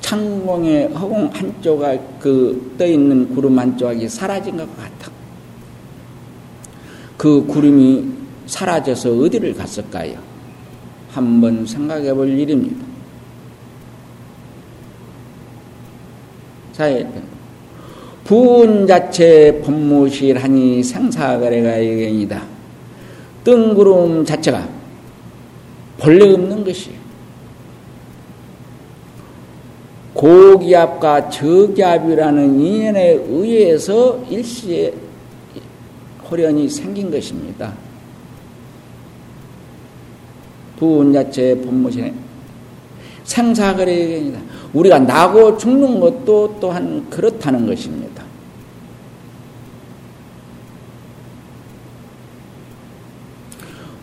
창공의 허공 한쪽에 그 떠 있는 구름 한쪽이 사라진 것 같다. 그 구름이 사라져서 어디를 갔을까요? 한번 생각해 볼 일입니다. 사회편. 부은 자체 법무실하니 생사거래가 의견이다. 뜬구름 자체가 본래 없는 것이에요. 고기압과 저기압이라는 인연에 의해서 일시에 호련이 생긴 것입니다. 부운자체 본무신에 생사거래입니다. 우리가 나고 죽는 것도 또한 그렇다는 것입니다.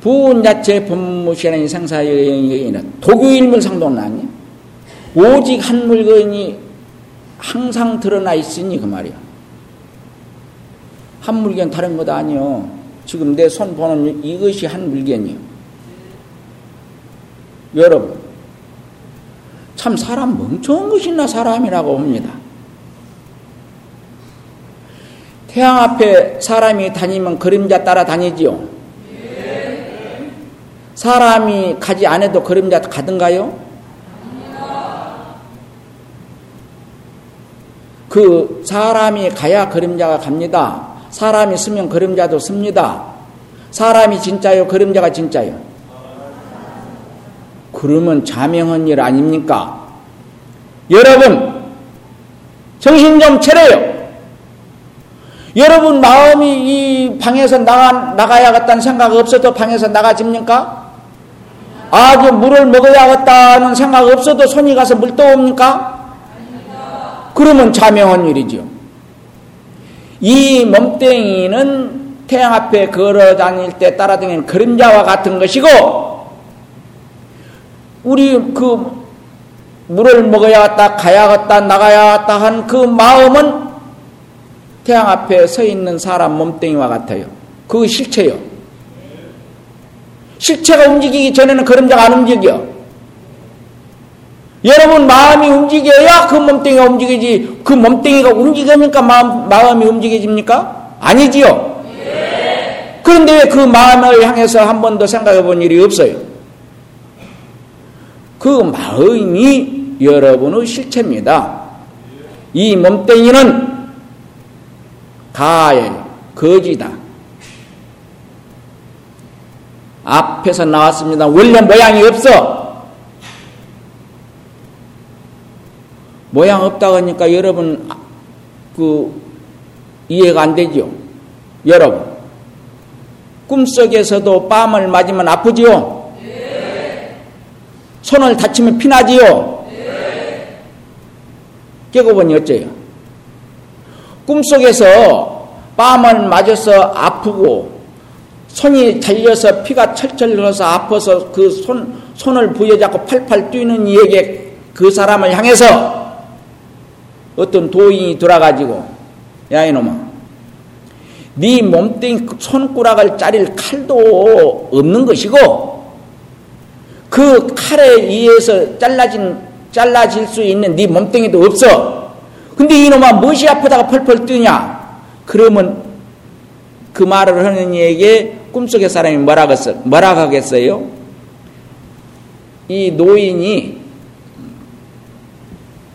부운자체 본무신의 생사여행에는 독유일물상도는 아니 오직 한 물건이 항상 드러나 있으니 그 말이야. 한 물건 다른 것 아니요. 지금 내 손 보는 이것이 한 물건이요. 여러분, 참 사람 멍청한 것이나 사람이라고 봅니다. 태양 앞에 사람이 다니면 그림자 따라 다니지요. 사람이 가지 않아도 그림자 가든가요? 그 사람이 가야 그림자가 갑니다. 사람이 쓰면 그림자도 씁니다. 사람이 진짜요? 그림자가 진짜요? 그러면 자명한 일 아닙니까? 여러분, 정신 좀 차려요. 여러분 마음이 이 방에서 나가, 나가야겠다는 생각 없어도 방에서 나가집니까? 아 주 물을 먹어야겠다는 생각 없어도 손이 가서 물 떠옵니까? 그러면 자명한 일이죠. 이 몸뚱이는 태양 앞에 걸어 다닐 때 따라다니는 그림자와 같은 것이고, 우리 그 물을 먹어야겠다, 가야겠다, 나가야겠다 한 그 마음은 태양 앞에 서 있는 사람 몸뚱이와 같아요. 그 실체요. 실체가 움직이기 전에는 그림자가 안 움직여. 여러분 마음이 움직여야 그 몸뚱이가 움직이지 그 몸뚱이가 움직이니까 마음, 마음이 움직여집니까? 아니지요. 그런데 왜 그 마음을 향해서 한 번도 생각해 본 일이 없어요? 그 마음이 여러분의 실체입니다. 이 몸뚱이는 가예요. 거지다. 앞에서 나왔습니다. 원래 모양이 없어. 모양 없다고 하니까 여러분 그 이해가 안 되죠. 여러분 꿈속에서도 뺨을 맞으면 아프지요. 손을 다치면 피나지요. 깨고 보니 어째요? 꿈속에서 뺨을 맞아서 아프고 손이 달려서 피가 철철 흘러서 아파서 그 손, 손을 부여잡고 팔팔 뛰는 이에게 그 사람을 향해서 어떤 도인이 돌아가지고 야 이놈아 네 몸뚱이 손가락을 자릴 칼도 없는 것이고 그 칼에 의해서 잘라진 잘라질 수 있는 네 몸뚱이도 없어. 근데 이놈아 무엇이 아프다가 펄펄 뛰냐? 그러면 그 말을 하는 이에게 꿈속의 사람이 뭐라 겠어 뭐라 하겠어요? 이 노인이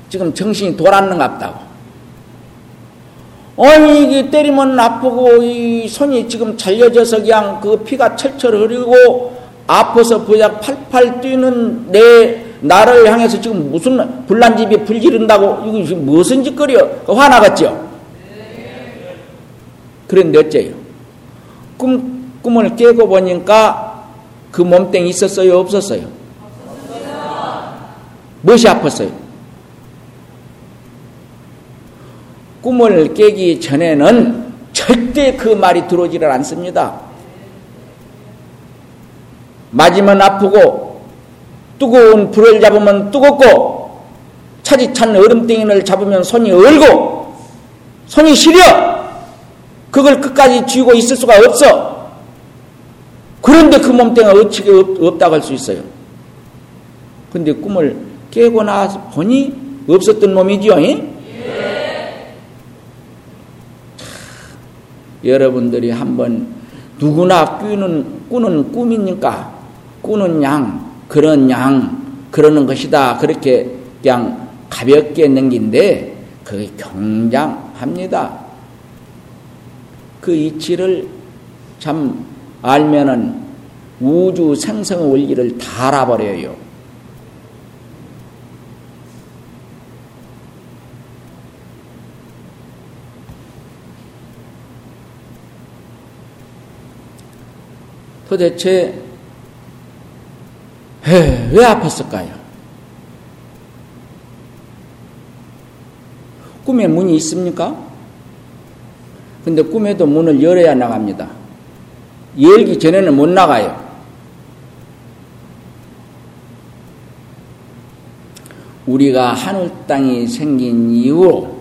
지금 정신이 돌았는 갑다고. 아니, 이게 때리면 아프고, 이 손이 지금 잘려져서 그냥 그 피가 철철 흐르고, 아파서 부작 팔팔 뛰는 내, 나를 향해서 지금 무슨 불난집이 불지른다고, 이거 지금 무슨 짓거리요? 화나갔죠? 그런데 어째요? 꿈, 꿈을 깨고 보니까 그 몸땡이 있었어요? 없었어요? 무엇이 아팠어요? 꿈을 깨기 전에는 절대 그 말이 들어오지를 않습니다. 맞으면 아프고 뜨거운 불을 잡으면 뜨겁고 차지찬 얼음땡이를 잡으면 손이 얼고 손이 시려 그걸 끝까지 쥐고 있을 수가 없어. 그런데 그 몸뚱이가 어찌게 없, 다고 할 수 있어요. 근데 꿈을 깨고 나서 보니 없었던 놈이지요. 여러분들이 한번 누구나 꾸는, 꾸는 꿈이니까 꾸는 양, 그런 양, 그러는 것이다. 그렇게 그냥 가볍게 넘긴데 그게 경장합니다. 그 이치를 참 알면은 우주 생성 원리를 다 알아버려요. 도대체 왜, 왜 아팠을까요? 꿈에 문이 있습니까? 근데 꿈에도 문을 열어야 나갑니다. 열기 전에는 못 나가요. 우리가 하늘 땅이 생긴 이후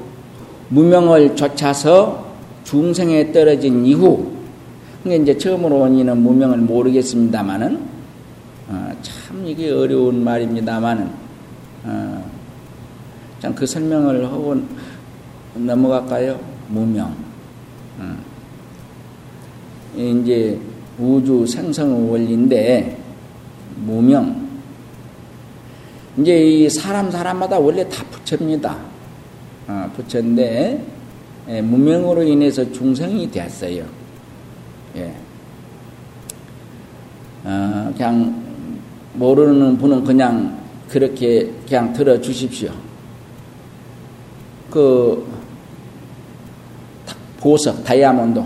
무명을 쫓아서 중생에 떨어진 이후 그게 이제 처음으로 원인은 무명을 모르겠습니다만은 어, 참 이게 어려운 말입니다만은 어, 참그 설명을 하고 넘어갈까요? 무명. 어. 이제 우주 생성 원리인데 무명. 이제 이 사람 사람마다 원래 다 부처입니다. 어, 부처인데 예, 무명으로 인해서 중생이 되었어요. 예. 어, 그냥 모르는 분은 그냥 그렇게 그냥 들어 주십시오. 그 보석 다이아몬드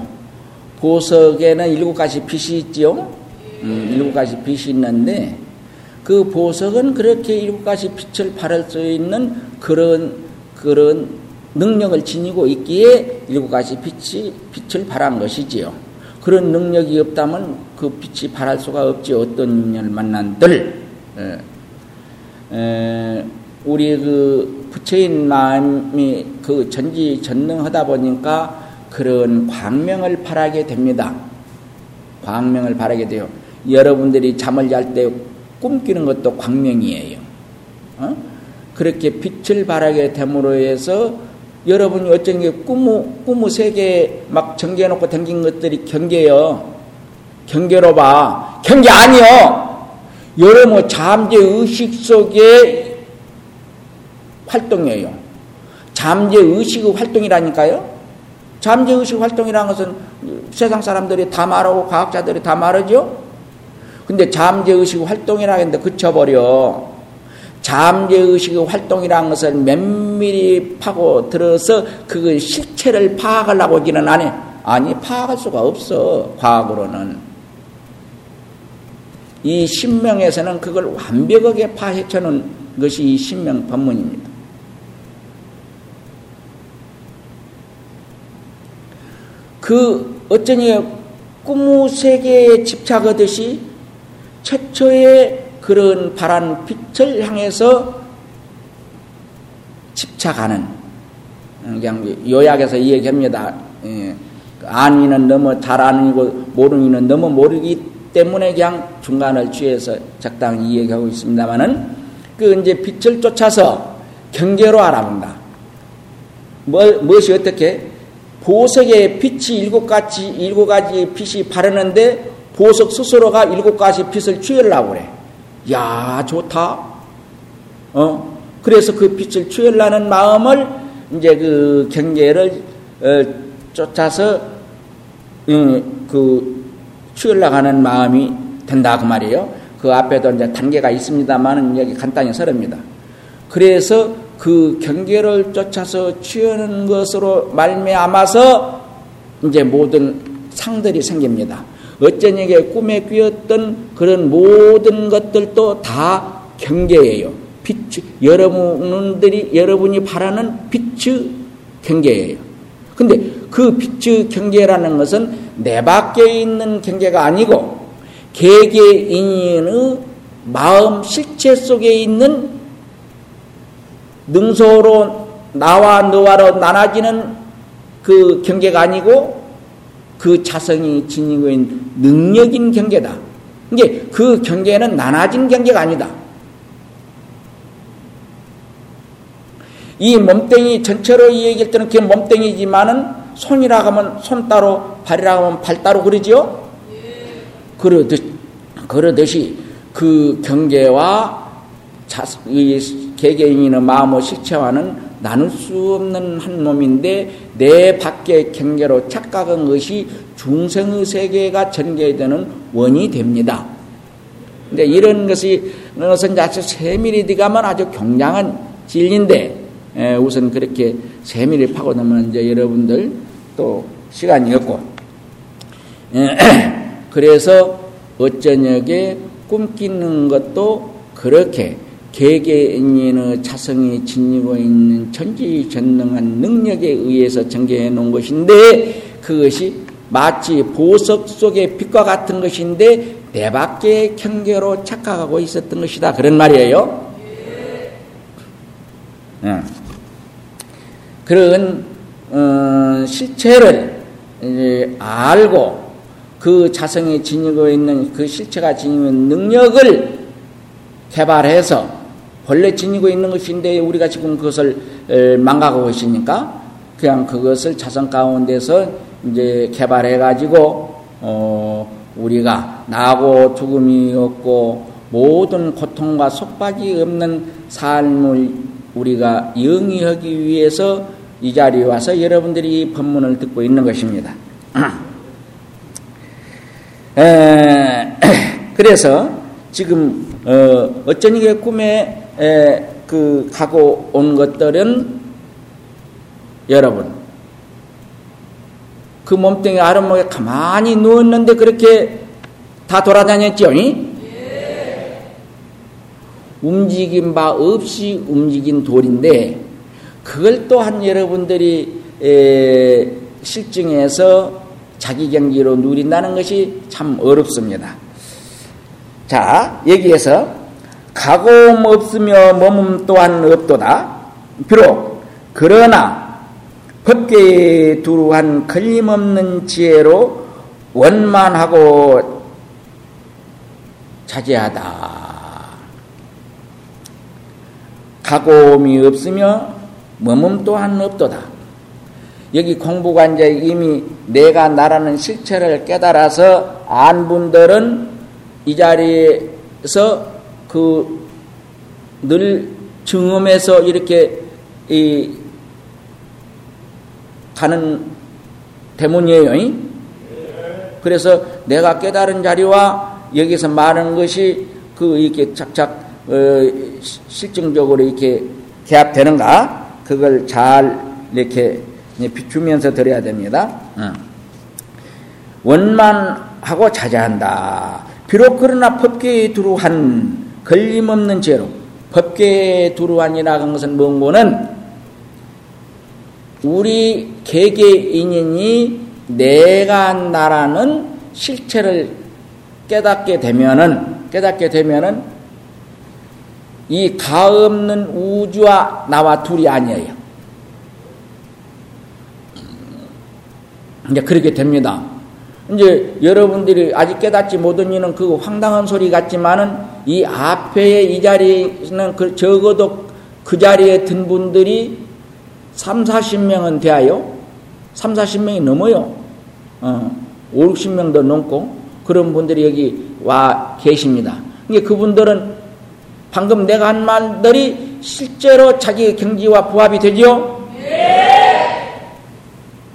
보석에는 일곱 가지 빛이 있지요. 음, 일곱 가지 빛이 있는데 그 보석은 그렇게 일곱 가지 빛을 발할 수 있는 그런 그런 능력을 지니고 있기에 일곱 가지 빛이 빛을 발한 것이지요. 그런 능력이 없다면 그 빛이 발할 수가 없지 어떤 인연을 만난들 에, 에, 우리 그 부처인 마음이 그 전지 전능하다 보니까 그런 광명을 바라게 됩니다. 광명을 바라게 돼요. 여러분들이 잠을 잘 때 꿈꾸는 것도 광명이에요. 어? 그렇게 빛을 바라게 됨으로 해서 여러분이 어쩐 게 꿈무, 꿈무 세계에 막 정겨놓고 댕긴 것들이 경계요. 경계로 봐. 경계 아니요. 여러분 잠재 의식 속에 활동이에요. 잠재 의식의 활동이라니까요. 잠재 의식 활동이라는 것은 세상 사람들이 다 말하고 과학자들이 다 말하죠. 근데 잠재 의식 활동이라 했는데 그쳐버려. 잠재의식의 활동이라는 것을 면밀히 파고 들어서 그 실체를 파악하려고 하기는 안 해. 아니, 파악할 수가 없어. 과학으로는. 이 신명에서는 그걸 완벽하게 파헤쳐놓은 것이 이 신명 법문입니다. 그 어쩌니 꿈의 세계에 집착하듯이 최초의 그런 바란 빛을 향해서 집착하는 그냥 요약해서 이 얘기합니다. 예. 아니는 너무 잘 아니고 모르기는 너무 모르기 때문에 그냥 중간을 취해서 적당히 이 얘기하고 있습니다만은 그 이제 빛을 쫓아서 경계로 알아본다. 뭐, 무엇이 어떻게? 보석의 빛이 일곱 가지, 일곱 가지 빛이 바르는데 보석 스스로가 일곱 가지 빛을 취하려고 그래. 야, 좋다. 어? 그래서 그 빛을 취하려는 마음을 이제 그 경계를 어, 쫓아서 음, 그 취하려고 하는 마음이 된다 그 말이에요. 그 앞에도 이제 단계가 있습니다만은 여기 간단히 서릅니다. 그래서 그 경계를 쫓아서 취하는 것으로 말미암아서 이제 모든 상들이 생깁니다. 어쩌니게 꿈에 꾸었던 그런 모든 것들도 다 경계예요. 빛, 여러분들이, 여러분이 바라는 빛의 경계예요. 근데 그 빛의 경계라는 것은 내 밖에 있는 경계가 아니고 개개인의 마음 실체 속에 있는 능소로 나와 너와로 나눠지는 그 경계가 아니고 그 자성이 지니고 있는 능력인 경계다. 이게 그 경계는 나눠진 경계가 아니다. 이 몸뚱이 전체로 이 얘기할 때는 그게 몸뚱이지만은 손이라 하면 손 따로 발이라 하면 발 따로 그러지요? 그러듯, 그러듯이 그 경계와 자, 이 개개인의 마음의 실체와는 나눌 수 없는 한 몸인데 내 밖의 경계로 착각한 것이 중생의 세계가 전개되는 원이 됩니다. 근데 이런 것이 것은 아주 세밀히 들어가면 아주 경량한 진리인데 에, 우선 그렇게 세밀히 파고들면 이제 여러분들 또 시간이 없고 에, 그래서 어쩌녁에 꿈끼는 것도 그렇게 개개인의 자성이 지니고 있는 천지전능한 능력에 의해서 전개해 놓은 것인데 그것이 마치 보석 속의 빛과 같은 것인데 내 밖의 경계로 착각하고 있었던 것이다. 그런 말이에요. 네. 그런 어, 실체를 알고 그 자성이 지니고 있는 그 실체가 지니고 있는 능력을 개발해서 본래 지니고 있는 것인데 우리가 지금 그것을 망가고 있으니까 그냥 그것을 자성 가운데서 이제 개발해 가지고 어 우리가 나고 죽음이 없고 모든 고통과 속박이 없는 삶을 우리가 영위하기 위해서 이 자리에 와서 여러분들이 법문을 듣고 있는 것입니다. 에, 그래서 지금 어, 어쩐 이게 꿈에 에, 그 가고 온 것들은 여러분 그 몸뚱이 아랫목에 가만히 누웠는데 그렇게 다 돌아다녔죠? 예. 움직인 바 없이 움직인 돌인데 그걸 또한 여러분들이 에, 실증해서 자기 경지로 누린다는 것이 참 어렵습니다. 자, 여기에서 가공 없으며 몸음 또한 없도다. 비록 그러나 법계에 두루한 걸림없는 지혜로 원만하고 자제하다. 가고음이 없으며 머문 또한 없도다. 여기 공부가 이제 이미 내가 나라는 실체를 깨달아서 안 분들은 이 자리에서 그 늘 증음해서 이렇게 이 가는 대문이에요. 그래서 내가 깨달은 자리와 여기서 말하는 것이 그 이렇게 착착 어, 실증적으로 이렇게 개합되는가? 그걸 잘 이렇게 비추면서 들어야 됩니다. 원만하고 자제한다. 비록 그러나 법계에 두루한 걸림없는 죄로 법계에 두루한이라는 것은 뭔고는 우리 개개인이 내가 나라는 실체를 깨닫게 되면은 깨닫게 되면은 이 가없는 우주와 나와 둘이 아니에요. 이제 그렇게 됩니다. 이제 여러분들이 아직 깨닫지 못한 이는 그 황당한 소리 같지만은 이 앞에 이 자리에는 그 적어도 그 자리에 든 분들이 3, 40명은 돼요. 3, 40명이 넘어요. 어, 5, 60명도 넘고 그런 분들이 여기 와 계십니다. 그러니까 그분들은 방금 내가 한 말들이 실제로 자기 경지와 부합이 되죠? 네.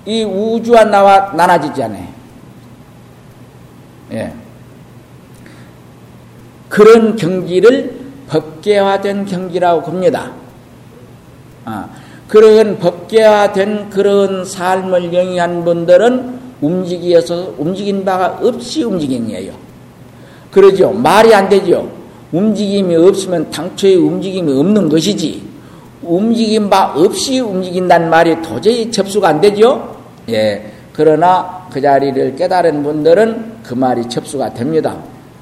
이 우주와 나와 나눠지지 않아요. 예. 그런 경지를 법계화된 경지라고 봅니다. 아, 그런 법계화된 그런 삶을 영위한 분들은 움직이어서 움직인 바가 없이 움직인이에요. 그러죠. 말이 안 되죠. 움직임이 없으면 당초에 움직임이 없는 것이지. 움직임 바 없이 움직인다는 말이 도저히 접수가 안 되죠. 예. 그러나 그 자리를 깨달은 분들은 그 말이 접수가 됩니다.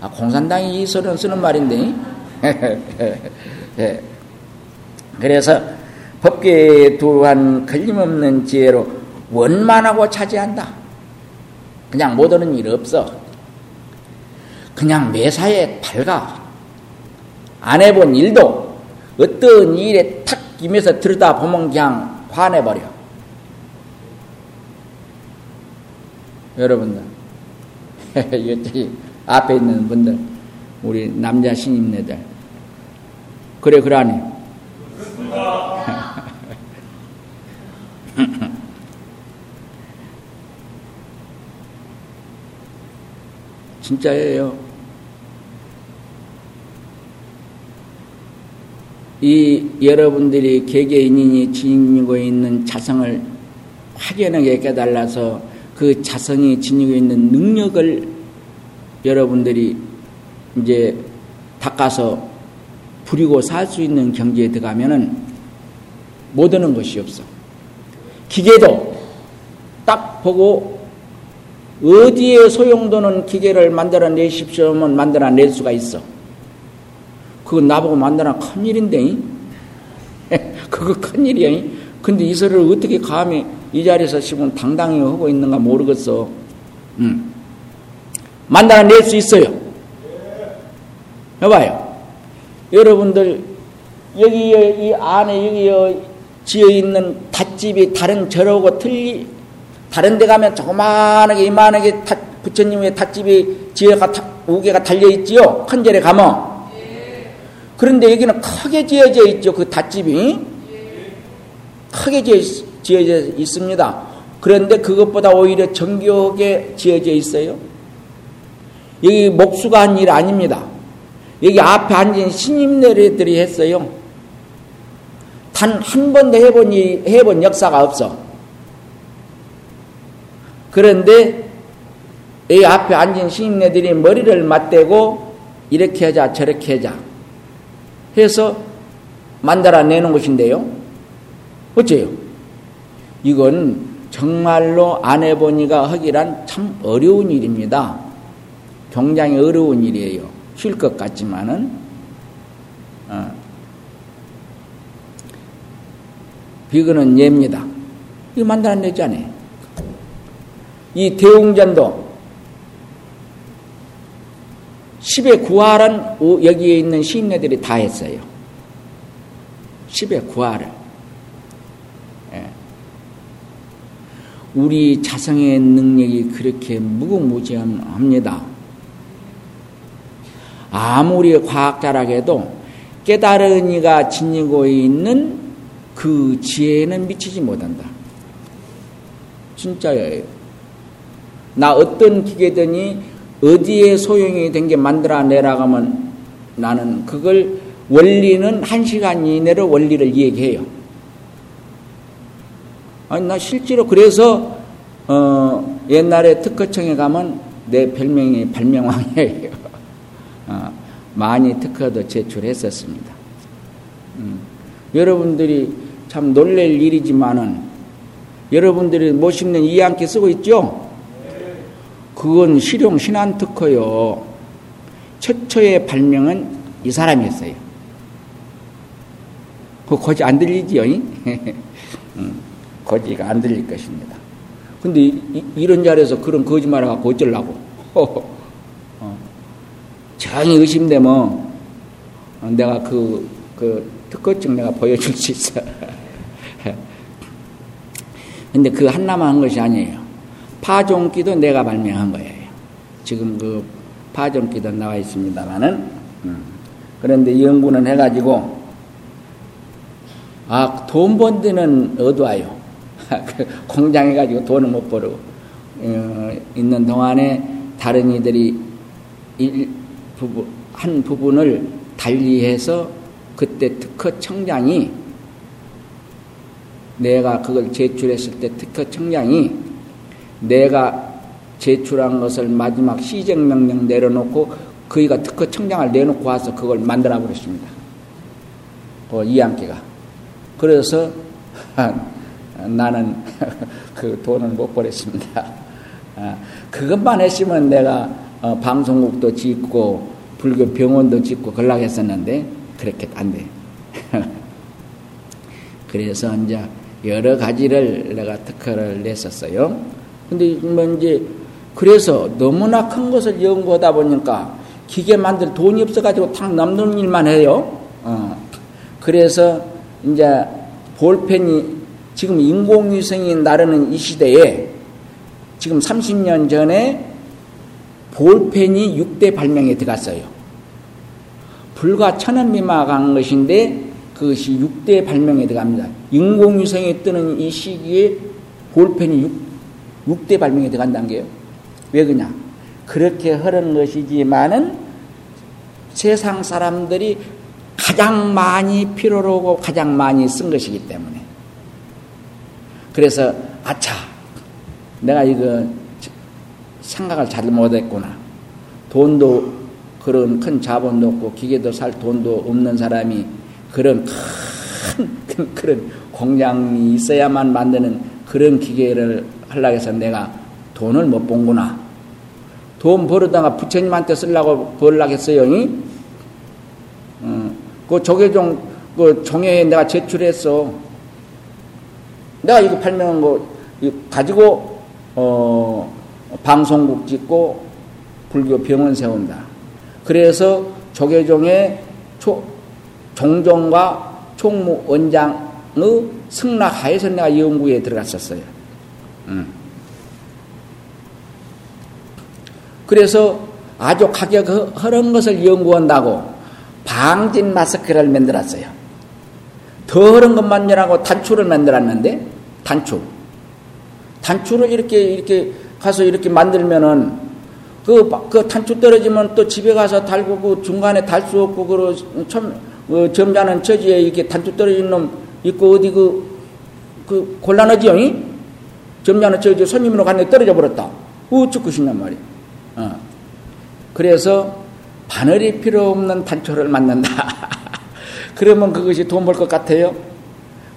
아, 공산당이 이 소리는 쓰는 말인데. 예. 그래서 법계에 두한 걸림없는 지혜로 원만하고 차지한다. 그냥 못하는 일 없어. 그냥 매사에 밝아. 안 해본 일도 어떤 일에 탁 김에서 들여다 보면 그냥 화내버려. 여러분들, 여기 앞에 있는 분들, 우리 남자 신임네들, 그래, 그러니. 진짜예요. 이 여러분들이 개개인이 지니고 있는 자성을 확연하게 깨달아서 그 자성이 지니고 있는 능력을 여러분들이 이제 닦아서 부리고 살 수 있는 경지에 들어가면은 못 오는 것이 없어. 기계도 딱 보고 어디에 소용도는 기계를 만들어 내십시오 하면 만들어 낼 수가 있어. 그거 나보고 만드나 큰일인데, 그거 큰일이야. 근데 이 소리를 어떻게 감히 이 자리에서 지금 당당히 하고 있는가 모르겠어. 음. 만들어낼 수 있어요. 해봐요. 여러분들, 여기, 이 안에 여기 지어 있는 닷집이 다른 절하고 틀리, 다른 데 가면 조그마하게, 이만하게 부처님의 닷집이 지어가, 우개가 달려있지요? 큰 절에 가면. 그런데 여기는 크게 지어져 있죠. 그 닷집이. 크게 지어져 있습니다. 그런데 그것보다 오히려 정교하게 지어져 있어요. 여기 목수가 한 일 아닙니다. 여기 앞에 앉은 신임내들이 했어요. 단 한 번도 해본, 해본 역사가 없어. 그런데 이 앞에 앉은 신임내들이 머리를 맞대고 이렇게 하자 저렇게 하자 해서 만들어 내는 것인데요. 어째요? 이건 정말로 안 해보니까 하기란 참 어려운 일입니다. 굉장히 어려운 일이에요. 쉴 것 같지만은 어. 비거는 예입니다. 이거 만들어내잖아요. 이 대웅전도 10의 구할은 여기에 있는 시인네들이 다 했어요. 10의 구할을. 예. 우리 자성의 능력이 그렇게 무궁무진합니다. 아무리 과학자라 해도 깨달은 이가 지니고 있는 그 지혜는 미치지 못한다. 진짜예요. 나 어떤 기계든이 어디에 소용이 된 게 만들어내라 가면 나는 그걸 원리는 한 시간 이내로 원리를 얘기해요. 아니, 나 실제로 그래서, 어, 옛날에 특허청에 가면 내 별명이 발명왕이에요. 어, 많이 특허도 제출했었습니다. 음, 여러분들이 참 놀랄 일이지만은 여러분들이 멋있는 이안기 쓰고 있죠? 그건 실용 신안 특허요. 최초의 발명은 이 사람이었어요. 그 거지 안 들리지요? 음, 거지가 안 들릴 것입니다. 근데 이, 런 자리에서 그런 거짓말을 갖고 어쩌려고? 어. 정이 의심되면 내가 그, 그 특허증 내가 보여줄 수 있어. 근데 그 하나만 한 것이 아니에요. 파종기도 내가 발명한 거예요. 지금 그 파종기도 나와 있습니다만은 음. 그런데 연구는 해가지고 아 돈 번 데는 어두워요. 그 공장해 가지고 돈을 못 벌고 어, 있는 동안에 다른 이들이 일 부분 한 부분을 달리해서 그때 특허 청장이 내가 그걸 제출했을 때 특허 청장이 내가 제출한 것을 마지막 시정명령 내려놓고 그이가 특허 청장을 내놓고 와서 그걸 만들어 버렸습니다. 그 이양기가. 그래서 나는 그 돈을 못 벌었습니다. 아, 그것만 했으면 내가 어, 방송국도 짓고 불교 병원도 짓고 걸락 했었는데 그렇게 안 돼. 그래서 이제 여러 가지를 내가 특허를 냈었어요. 근데 뭐 이제 그래서 너무나 큰 것을 연구하다 보니까 기계 만들 돈이 없어가지고 탁 남는 일만 해요. 어. 그래서 이제 볼펜이 지금 인공위성이 나르는 이 시대에 지금 30년 전에 볼펜이 6대 발명에 들어갔어요. 불과 천원 미만한 것인데 그것이 6대 발명에 들어갑니다. 인공위성이 뜨는 이 시기에 볼펜이 6, 6대 발명이 들어간다는 게요. 왜 그냐? 그렇게 흐른 것이지만은 세상 사람들이 가장 많이 필요로 하고 가장 많이 쓴 것이기 때문에. 그래서, 아차, 내가 이거 생각을 잘 못했구나. 돈도 그런 큰 자본도 없고 기계도 살 돈도 없는 사람이 그런 큰 그런 공장이 있어야만 만드는 그런 기계를 하려고 해서 내가 돈을 못 본구나. 돈 벌어다가 부처님한테 쓰려고 벌려고 했어요. 어, 그 조계종, 그 종회에 내가 제출했어. 내가 이거 발명한 거 가지고, 어, 방송국 짓고 불교 병원 세운다. 그래서 조계종의 초, 종종과 총무 원장의 승낙하에서 내가 연구에 들어갔었어요. 음. 그래서 아주 가격 허른 것을 연구한다고 방진 마스크를 만들었어요. 더러운 것만 열하고 단추를 만들었는데 단추. 단추를 이렇게 이렇게 가서 이렇게 만들면은 그, 그 단추 떨어지면 또 집에 가서 달고 그 중간에 달 수 없고 그 참, 그 점잖은 처지에 이렇게 단추 떨어진 놈 있고 어디 그, 그 곤란하지요? 점잖은 처지에 손님으로 갔는데 떨어져 버렸다. 어쩌 것이냔 말이야. 어. 그래서 바늘이 필요 없는 단초를 만든다. 그러면 그것이 돈 벌 것 같아요?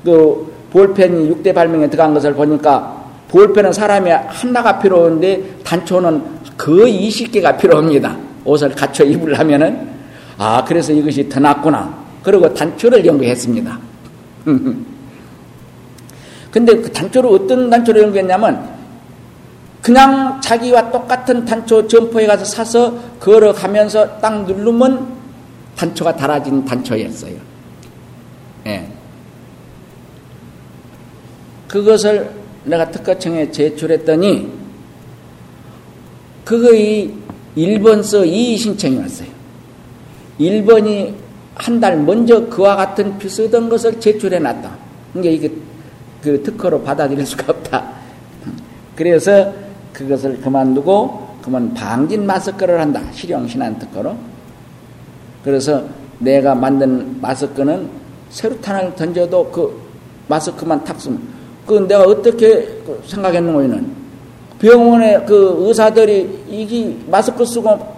그 볼펜이 6대 발명에 들어간 것을 보니까 볼펜은 사람이 하나가 필요한데 단초는 거의 20개가 필요합니다. 옷을 갖춰 입으려면은 아 그래서 이것이 더 낫구나. 그리고 단초를 연구했습니다. 근데 그 단초를 어떤 단초를 연구했냐면 그냥 자기와 똑같은 단초 점포에 가서 사서 걸어가면서 딱 누르면 단초가 달아진 단초였어요. 예. 그것을 내가 특허청에 제출했더니 그거의 1번서 이의 신청이 왔어요. 1번이 한 달 먼저 그와 같은 비슷한 것을 제출해 놨다. 그러니까 이게 그 특허로 받아들일 수가 없다. 그래서 그것을 그만두고 그만 방진 마스크를 한다. 실용신안 특허로. 그래서 내가 만든 마스크는 세루탄을 던져도 그 마스크만 탁 쓰면 그 내가 어떻게 생각했는거는 병원에 그 의사들이 이게 마스크 쓰고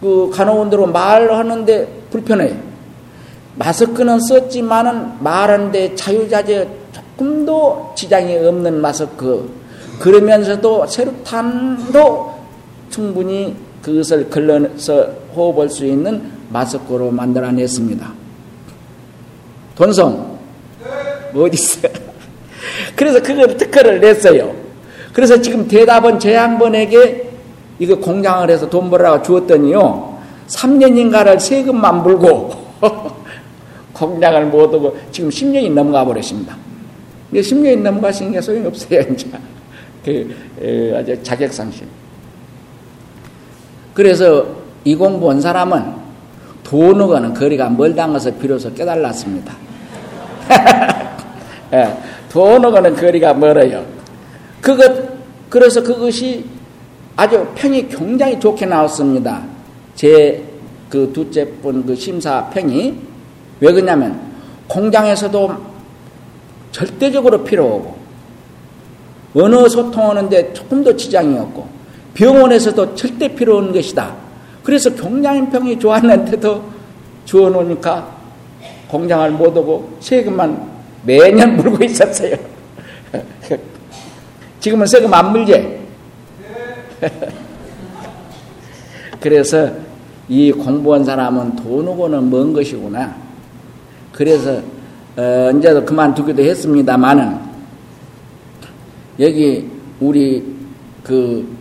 그 간호원들로 말하는데 불편해. 마스크는 썼지만은 말하는데 자유자재 조금도 지장이 없는 마스크. 그러면서도 세루탄도 충분히 그것을 걸러서 호흡할 수 있는 마스크로 만들어냈습니다. 돈성 어디 있어? 그래서 그걸 특허를 냈어요. 그래서 지금 대답은 제 양반에게 이거 공장을 해서 돈 벌라고 주었더니요. 3년인가를 세금만 물고 공장을 못 오고 지금 10년이 넘어가 버렸습니다. 10년이 넘어가시는 소용이 없어요, 이제. 그, 에, 아주 자격상실. 그래서 이 공부한 사람은 돈하고는 거리가 멀다는 것을 비로소 깨달았습니다. 예, 돈하고는 거리가 멀어요. 그것, 그래서 그것이 아주 평이 굉장히 좋게 나왔습니다. 제 그 둘째 분 그 심사 평이. 왜 그러냐면 공장에서도 절대적으로 필요하고 언어 소통하는데 조금 더 지장이 없고 병원에서도 절대 필요 없는 것이다. 그래서 경장인평이 좋았는데도 주어놓으니까 공장을 못 오고 세금만 매년 물고 있었어요. 지금은 세금 안 물지? 그래서 이 공부한 사람은 돈 오고는 먼 것이구나. 그래서 어, 이제도 그만두기도 했습니다만은 여기 우리 그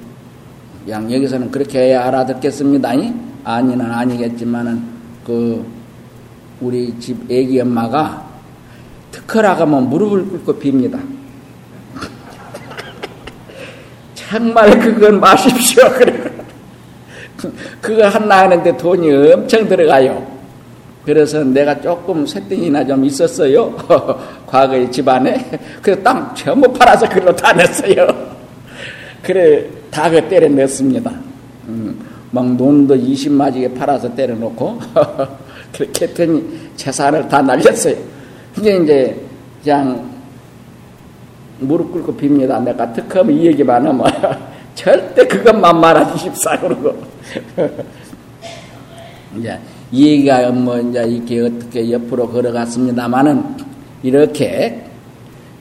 양 여기서는 그렇게 해야 알아듣겠습니다. 아니는 아니겠지만은 그 우리 집 애기 엄마가 특허라가면 무릎을 꿇고 빕니다. 정말 그건 마십시오. 그거 하나 하는데 돈이 엄청 들어가요. 그래서 내가 조금 쇳덩이나 좀 있었어요. 과거에 집안에. 그래서 땅 전부 팔아서 그걸로 다 냈어요. 그래, 다 그 때려 냈습니다. 음, 막 논도 20마지게 팔아서 때려 놓고. 그렇게 했더니 재산을 다 날렸어요. 이제 이제 그냥 무릎 꿇고 빕니다. 내가 특허면 이 얘기만 하면 절대 그것만 말아주십사 그러고. 이제 이 얘기가 뭐 이제 이렇게 어떻게 옆으로 걸어갔습니다만은 이렇게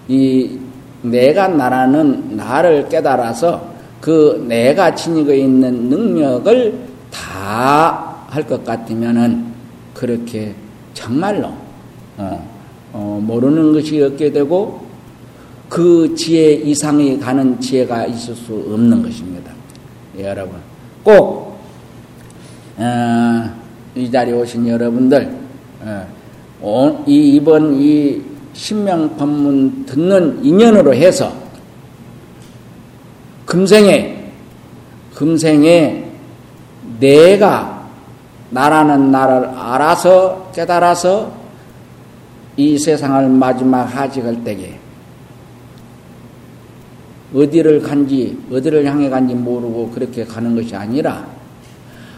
이 내가 나라는 나를 깨달아서 그 내가 지니고 있는 능력을 다 할 것 같으면은 그렇게 정말로 어, 어, 모르는 것이 없게 되고 그 지혜 이상이 가는 지혜가 있을 수 없는 것입니다. 예, 여러분 꼭 어, 이 자리에 오신 여러분들, 어, 이 이번 이 신명 법문 듣는 인연으로 해서 금생에 금생에 내가 나라는 나를 알아서 깨달아서 이 세상을 마지막 하직할 때에 어디를 간지 어디를 향해 간지 모르고 그렇게 가는 것이 아니라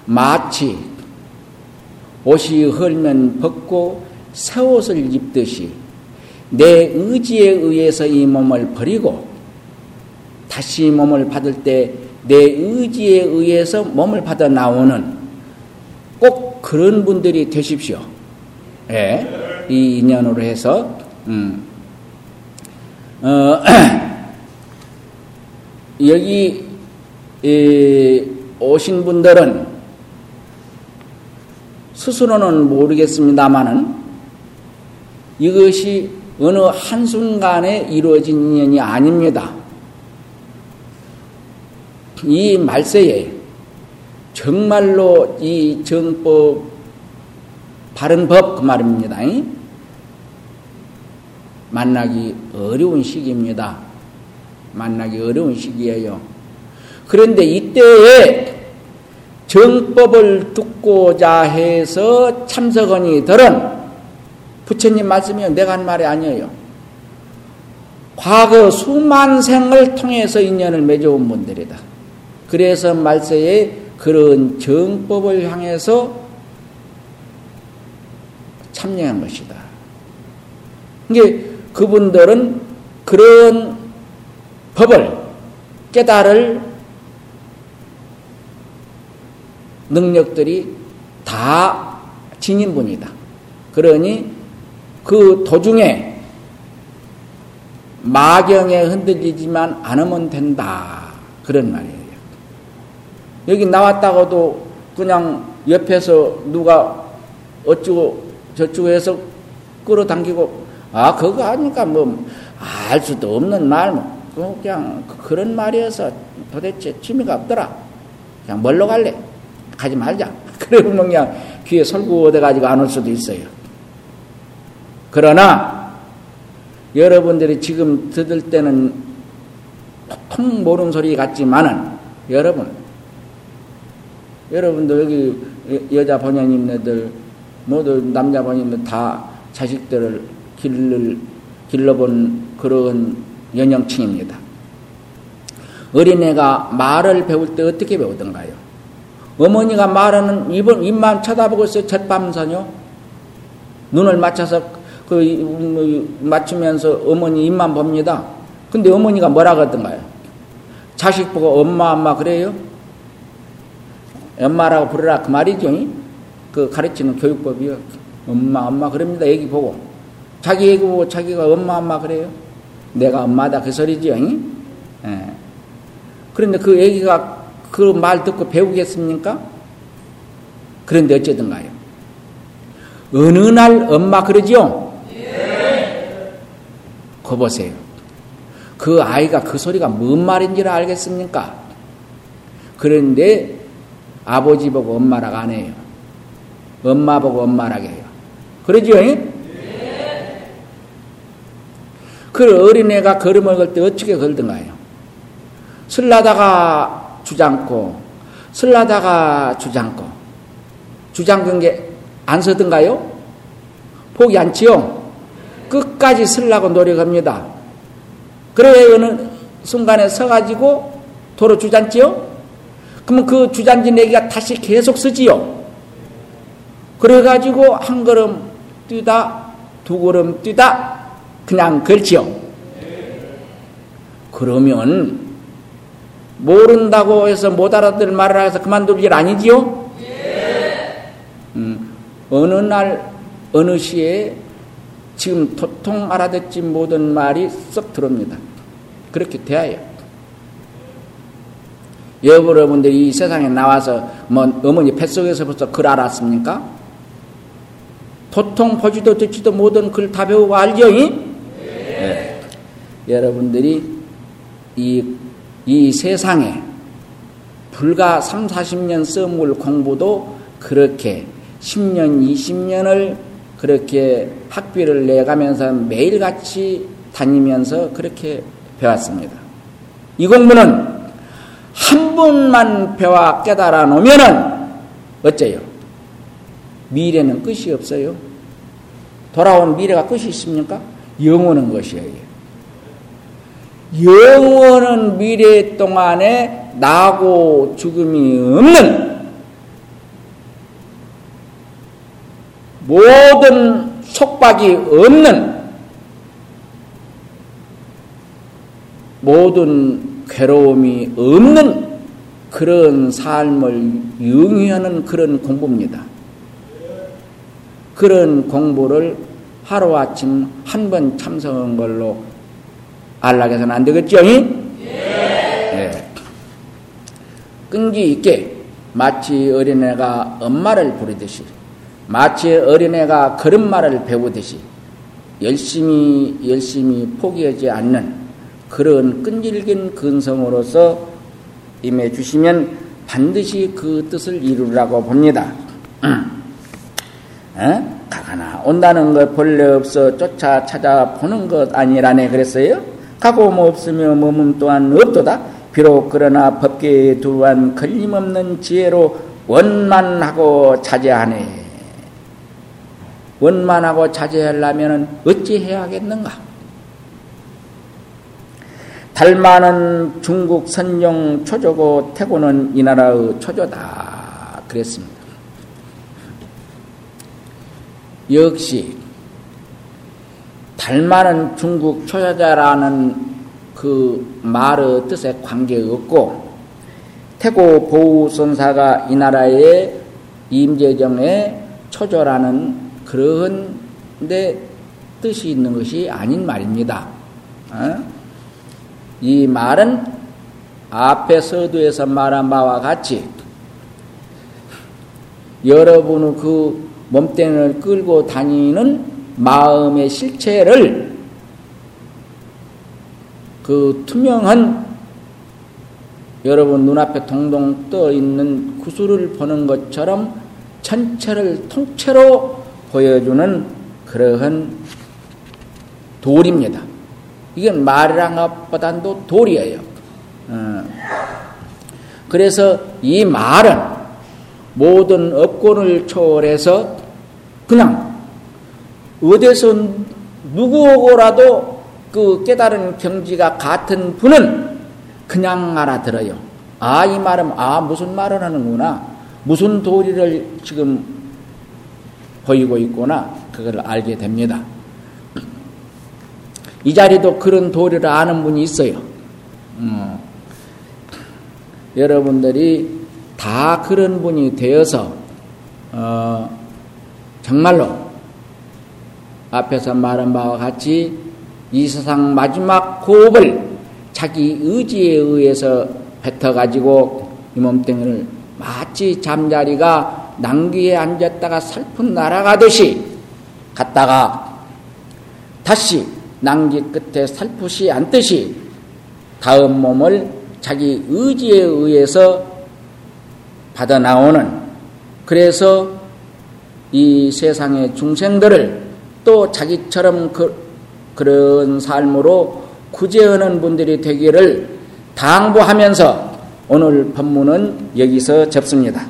마치 옷이 헐면 벗고 새 옷을 입듯이 내 의지에 의해서 이 몸을 버리고 다시 몸을 받을 때 내 의지에 의해서 몸을 받아 나오는 꼭 그런 분들이 되십시오. 예, 이 인연으로 해서 음. 어, 여기 에, 오신 분들은 스스로는 모르겠습니다만은 이것이 어느 한순간에 이루어진 인연이 아닙니다. 이 말세에 정말로 이 정법 바른 법 그 말입니다. 만나기 어려운 시기입니다. 만나기 어려운 시기예요. 그런데 이때에 정법을 듣고자 해서 참석원이들은 부처님 말씀이요. 내가 한 말이 아니에요. 과거 수만 생을 통해서 인연을 맺어온 분들이다. 그래서 말세에 그런 정법을 향해서 참여한 것이다. 이게 그분들은 그런 법을 깨달을 능력들이 다 지닌 분이다. 그러니 그 도중에 마경에 흔들리지만 않으면 된다. 그런 말이에요. 여기 나왔다고도 그냥 옆에서 누가 어쩌고 저쩌고 해서 끌어당기고 아 그거 아니까 뭐 알 수도 없는 말 뭐. 그냥 그런 말이어서 도대체 취미가 없더라. 그냥 뭘로 갈래? 가지 말자. 그러면 그냥 귀에 설구돼 가지고 안 올 수도 있어요. 그러나 여러분들이 지금 들을 때는 통 모르는 소리 같지만은 여러분 여러분들 여기 여자 번연님네들 모두 남자 번연님들 다 자식들을 길을 길러본 그런 연령층입니다. 어린애가 말을 배울 때 어떻게 배우던가요? 어머니가 말하는 입을, 입만 쳐다보고 있어요. 젖밤선요. 눈을 맞춰서 그 뭐, 맞추면서 어머니 입만 봅니다. 근데 어머니가 뭐라 그러던가요? 자식 보고 엄마 엄마 그래요? 엄마라고 부르라 그 말이죠. 그 가르치는 교육법이요. 엄마 엄마 그럽니다. 애기 보고 자기 애기 보고 자기가 엄마 엄마 그래요. 내가 엄마다 그 소리죠. 예. 그런데 그 애기가 그 말 듣고 배우겠습니까? 그런데 어쩌든가요. 어느 날 엄마 그러지요? 예. 거 보세요. 그 아이가 그 소리가 뭔 말인지를 알겠습니까? 그런데 아버지 보고 엄마라고 안 해요. 엄마 보고 엄마라고 해요. 그러죠? 네. 그 어린애가 걸음을 걸 때 어떻게 걸든가요? 슬라다가 주장고, 슬라다가 주장고, 주장근 게안 서든가요? 포기 않지요? 끝까지 슬라고 노력합니다. 그래 어느 순간에 서가지고 도로 주장지요? 그러면 그 주잔지 내기가 다시 계속 쓰지요. 그래가지고 한 걸음 뛰다, 두 걸음 뛰다, 그냥 걸지요. 그러면 모른다고 해서 못 알아들 말을 해서 그만둘 일 아니지요? 음, 어느 날, 어느 시에 지금 도통 알아듣지 못한 말이 썩 들어옵니다. 그렇게 돼야 여러분들이 이 세상에 나와서 뭐 어머니 뱃속에서부터 글 알았습니까? 도통 보지도 듣지도 못한 글 다 배우고 알죠? 네. 네. 여러분들이 이, 이 세상에 불과 3, 40년 썸물 공부도 그렇게 10년, 20년을 그렇게 학비를 내가면서 매일같이 다니면서 그렇게 배웠습니다. 이 공부는 한 번만 배워 깨달아 놓으면은 어째요? 미래는 끝이 없어요. 돌아온 미래가 끝이 있습니까? 영원한 것이에요. 영원한 미래 동안에 나고 죽음이 없는 모든 속박이 없는 모든 괴로움이 없는 그런 삶을 영위하는 그런 공부입니다. 그런 공부를 하루아침 한 번 참석한 걸로 안락해서는 안 되겠죠? 예. 네. 끈기 있게 마치 어린애가 엄마를 부르듯이 마치 어린애가 걸음마를 배우듯이 열심히 열심히 포기하지 않는 그런 끈질긴 근성으로서 임해 주시면 반드시 그 뜻을 이루라고 봅니다. 어? 가거나 온다는 것 본래 없어 쫓아 찾아보는 것 아니라네 그랬어요? 가고 뭐 없으며 머문 또한 없도다. 비록 그러나 법계에 두한 걸림없는 지혜로 원만하고 자제하네. 원만하고 자제하려면 어찌 해야 겠는가? 달마는 중국 선종 초조고 태고는 이 나라의 초조다. 그랬습니다. 역시 달마는 중국 초자자라는 그 말의 뜻에 관계없고 태고 보우선사가 이 나라의 임재정의 초조라는 그런 데 뜻이 있는 것이 아닌 말입니다. 어? 이 말은 앞에 서두에서 말한 바와 같이 여러분의 그 몸뚱이를 끌고 다니는 마음의 실체를 그 투명한 여러분 눈앞에 동동 떠 있는 구슬을 보는 것처럼 전체를 통째로 보여주는 그러한 돌입니다. 이건 말이란 것보다도 돌이에요. 어. 그래서 이 말은 모든 업권을 초월해서 그냥 어디서 누구오고라도 그 깨달은 경지가 같은 분은 그냥 알아들어요. 아, 이 말은, 아, 무슨 말을 하는구나. 무슨 도리를 지금 보이고 있구나. 그걸 알게 됩니다. 이 자리도 그런 도리를 아는 분이 있어요. 음. 여러분들이 다 그런 분이 되어서, 어, 정말로 앞에서 말한 바와 같이 이 세상 마지막 호흡을 자기 의지에 의해서 뱉어가지고 이 몸뚱이를 마치 잠자리가 낭귀에 앉았다가 살풍 날아가듯이 갔다가 다시 낭귀 끝에 살풋이 앉듯이 다음 몸을 자기 의지에 의해서 받아 나오는 그래서 이 세상의 중생들을 또 자기처럼 그, 그런 삶으로 구제하는 분들이 되기를 당부하면서 오늘 법문은 여기서 접습니다.